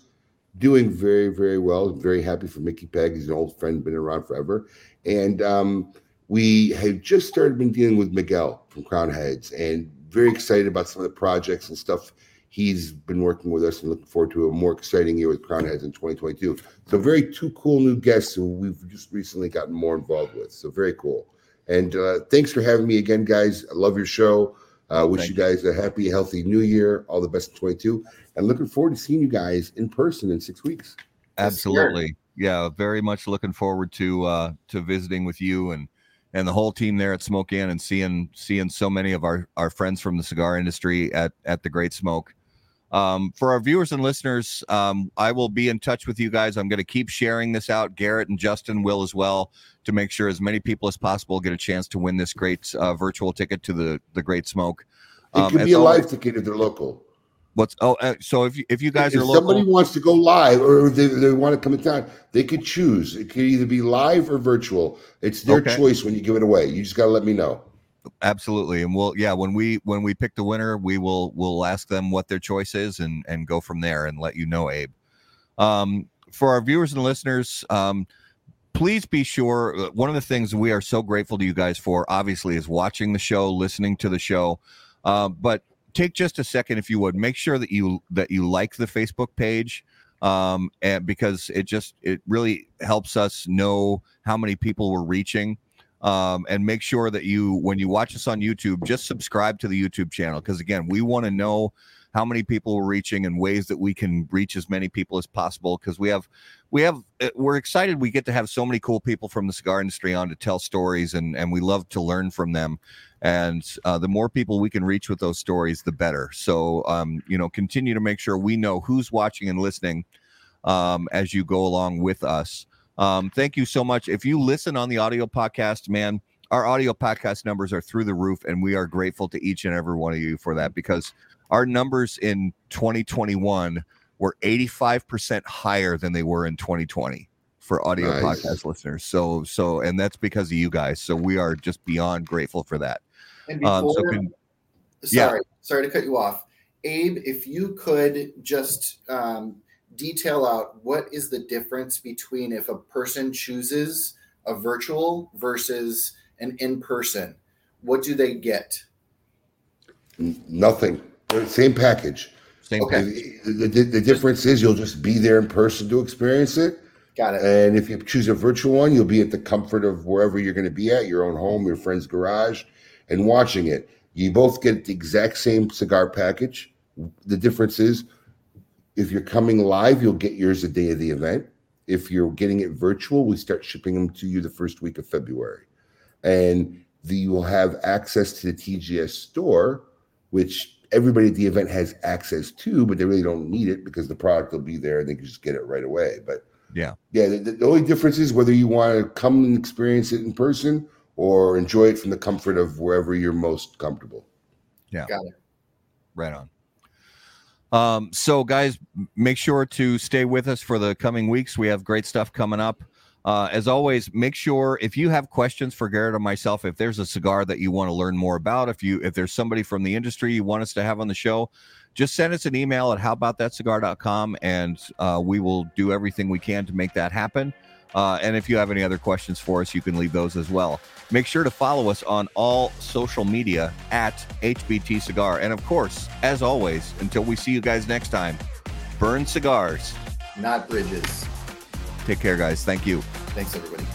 doing very, very well. Very happy for Mickey Peg. He's an old friend, been around forever. And um, we have just started been dealing with Miguel from Crowned Heads and very excited about some of the projects and stuff he's been working with us and looking forward to a more exciting year with Crowned Heads in 2022. So very two cool new guests who we've just recently gotten more involved with. So very cool. And uh, thanks for having me again, guys. I love your show. Uh, wish Thank you guys a happy, healthy new year. All the best in 22. And looking forward to seeing you guys in person in six weeks. Absolutely. Yeah, very much looking forward to uh to visiting with you and and the whole team there at Smoke Inn and seeing seeing so many of our our friends from the cigar industry at at the Great Smoke. Um, for our viewers and listeners, um, I will be in touch with you guys. I'm going to keep sharing this out. Garrett and Justin will as well to make sure as many people as possible get a chance to win this great uh, virtual ticket to the the Great Smoke. Um, it could be a live ticket if they're local. What's oh uh, so if you if you guys if are local, somebody wants to go live or they, they want to come in town, they could choose. It could either be live or virtual. It's their Okay. choice when you give it away. You just got to let me know. Absolutely and we'll yeah when we when we pick the winner we will we'll ask them what their choice is and and go from there and let you know abe. Um for our viewers and listeners um please be sure uh, one of the things we are so grateful to you guys for obviously is watching the show listening to the show uh, but take just a second if you would make sure that you that you like the facebook page um and because it just it really helps us know how many people we're reaching um, and make sure that you when you watch us on youtube just subscribe to the youtube channel because again we want to know how many people we're reaching and ways that we can reach as many people as possible because we have we have uh, we're excited we get to have so many cool people from the cigar industry on to tell stories and and we love to learn from them. And uh, the more people we can reach with those stories the better. So um, you know continue to make sure we know who's watching and listening um, as you go along with us um, thank you so much. If you listen on the audio podcast, man, our audio podcast numbers are through the roof, and we are grateful to each and every one of you for that because our numbers in 2021 were 85% higher than they were in 2020 for audio Nice. podcast listeners. So, so, and that's because of you guys. So we are just beyond grateful for that. And Um, before, so can, yeah. sorry, sorry to cut you off, Abe. If you could just um, detail out what is the difference between if a person chooses a virtual versus an in person, what do they get? Nothing. Same package. same Okay. thing. The, the, the difference is you'll just be there in person to experience it. Got it. And if you choose a virtual one, you'll be at the comfort of wherever you're going to be at, your own home, your friend's garage, and watching it. You both get the exact same cigar package. The difference is if you're coming live, you'll get yours the day of the event. If you're getting it virtual, we start shipping them to you the first week of February. And the, you will have access to the TGS store, which everybody at the event has access to, but they really don't need it because the product will be there and they can just get it right away. But Yeah. yeah, the, the only difference is whether you want to come and experience it in person or enjoy it from the comfort of wherever you're most comfortable. Yeah. Got it. Right on. Um, so guys, make sure to stay with us for the coming weeks. We have great stuff coming up. Uh, as always, make sure if you have questions for Garrett or myself, if there's a cigar that you want to learn more about, if you if there's somebody from the industry you want us to have on the show, just send us an email at howaboutthatcigar.com and uh, we will do everything we can to make that happen. Uh, and if you have any other questions for us, you can leave those as well. Make sure to follow us on all social media at HBT Cigar. And of course, as always, until we see you guys next time, burn cigars. Not bridges. Take care, guys. Thank you. Thanks, everybody.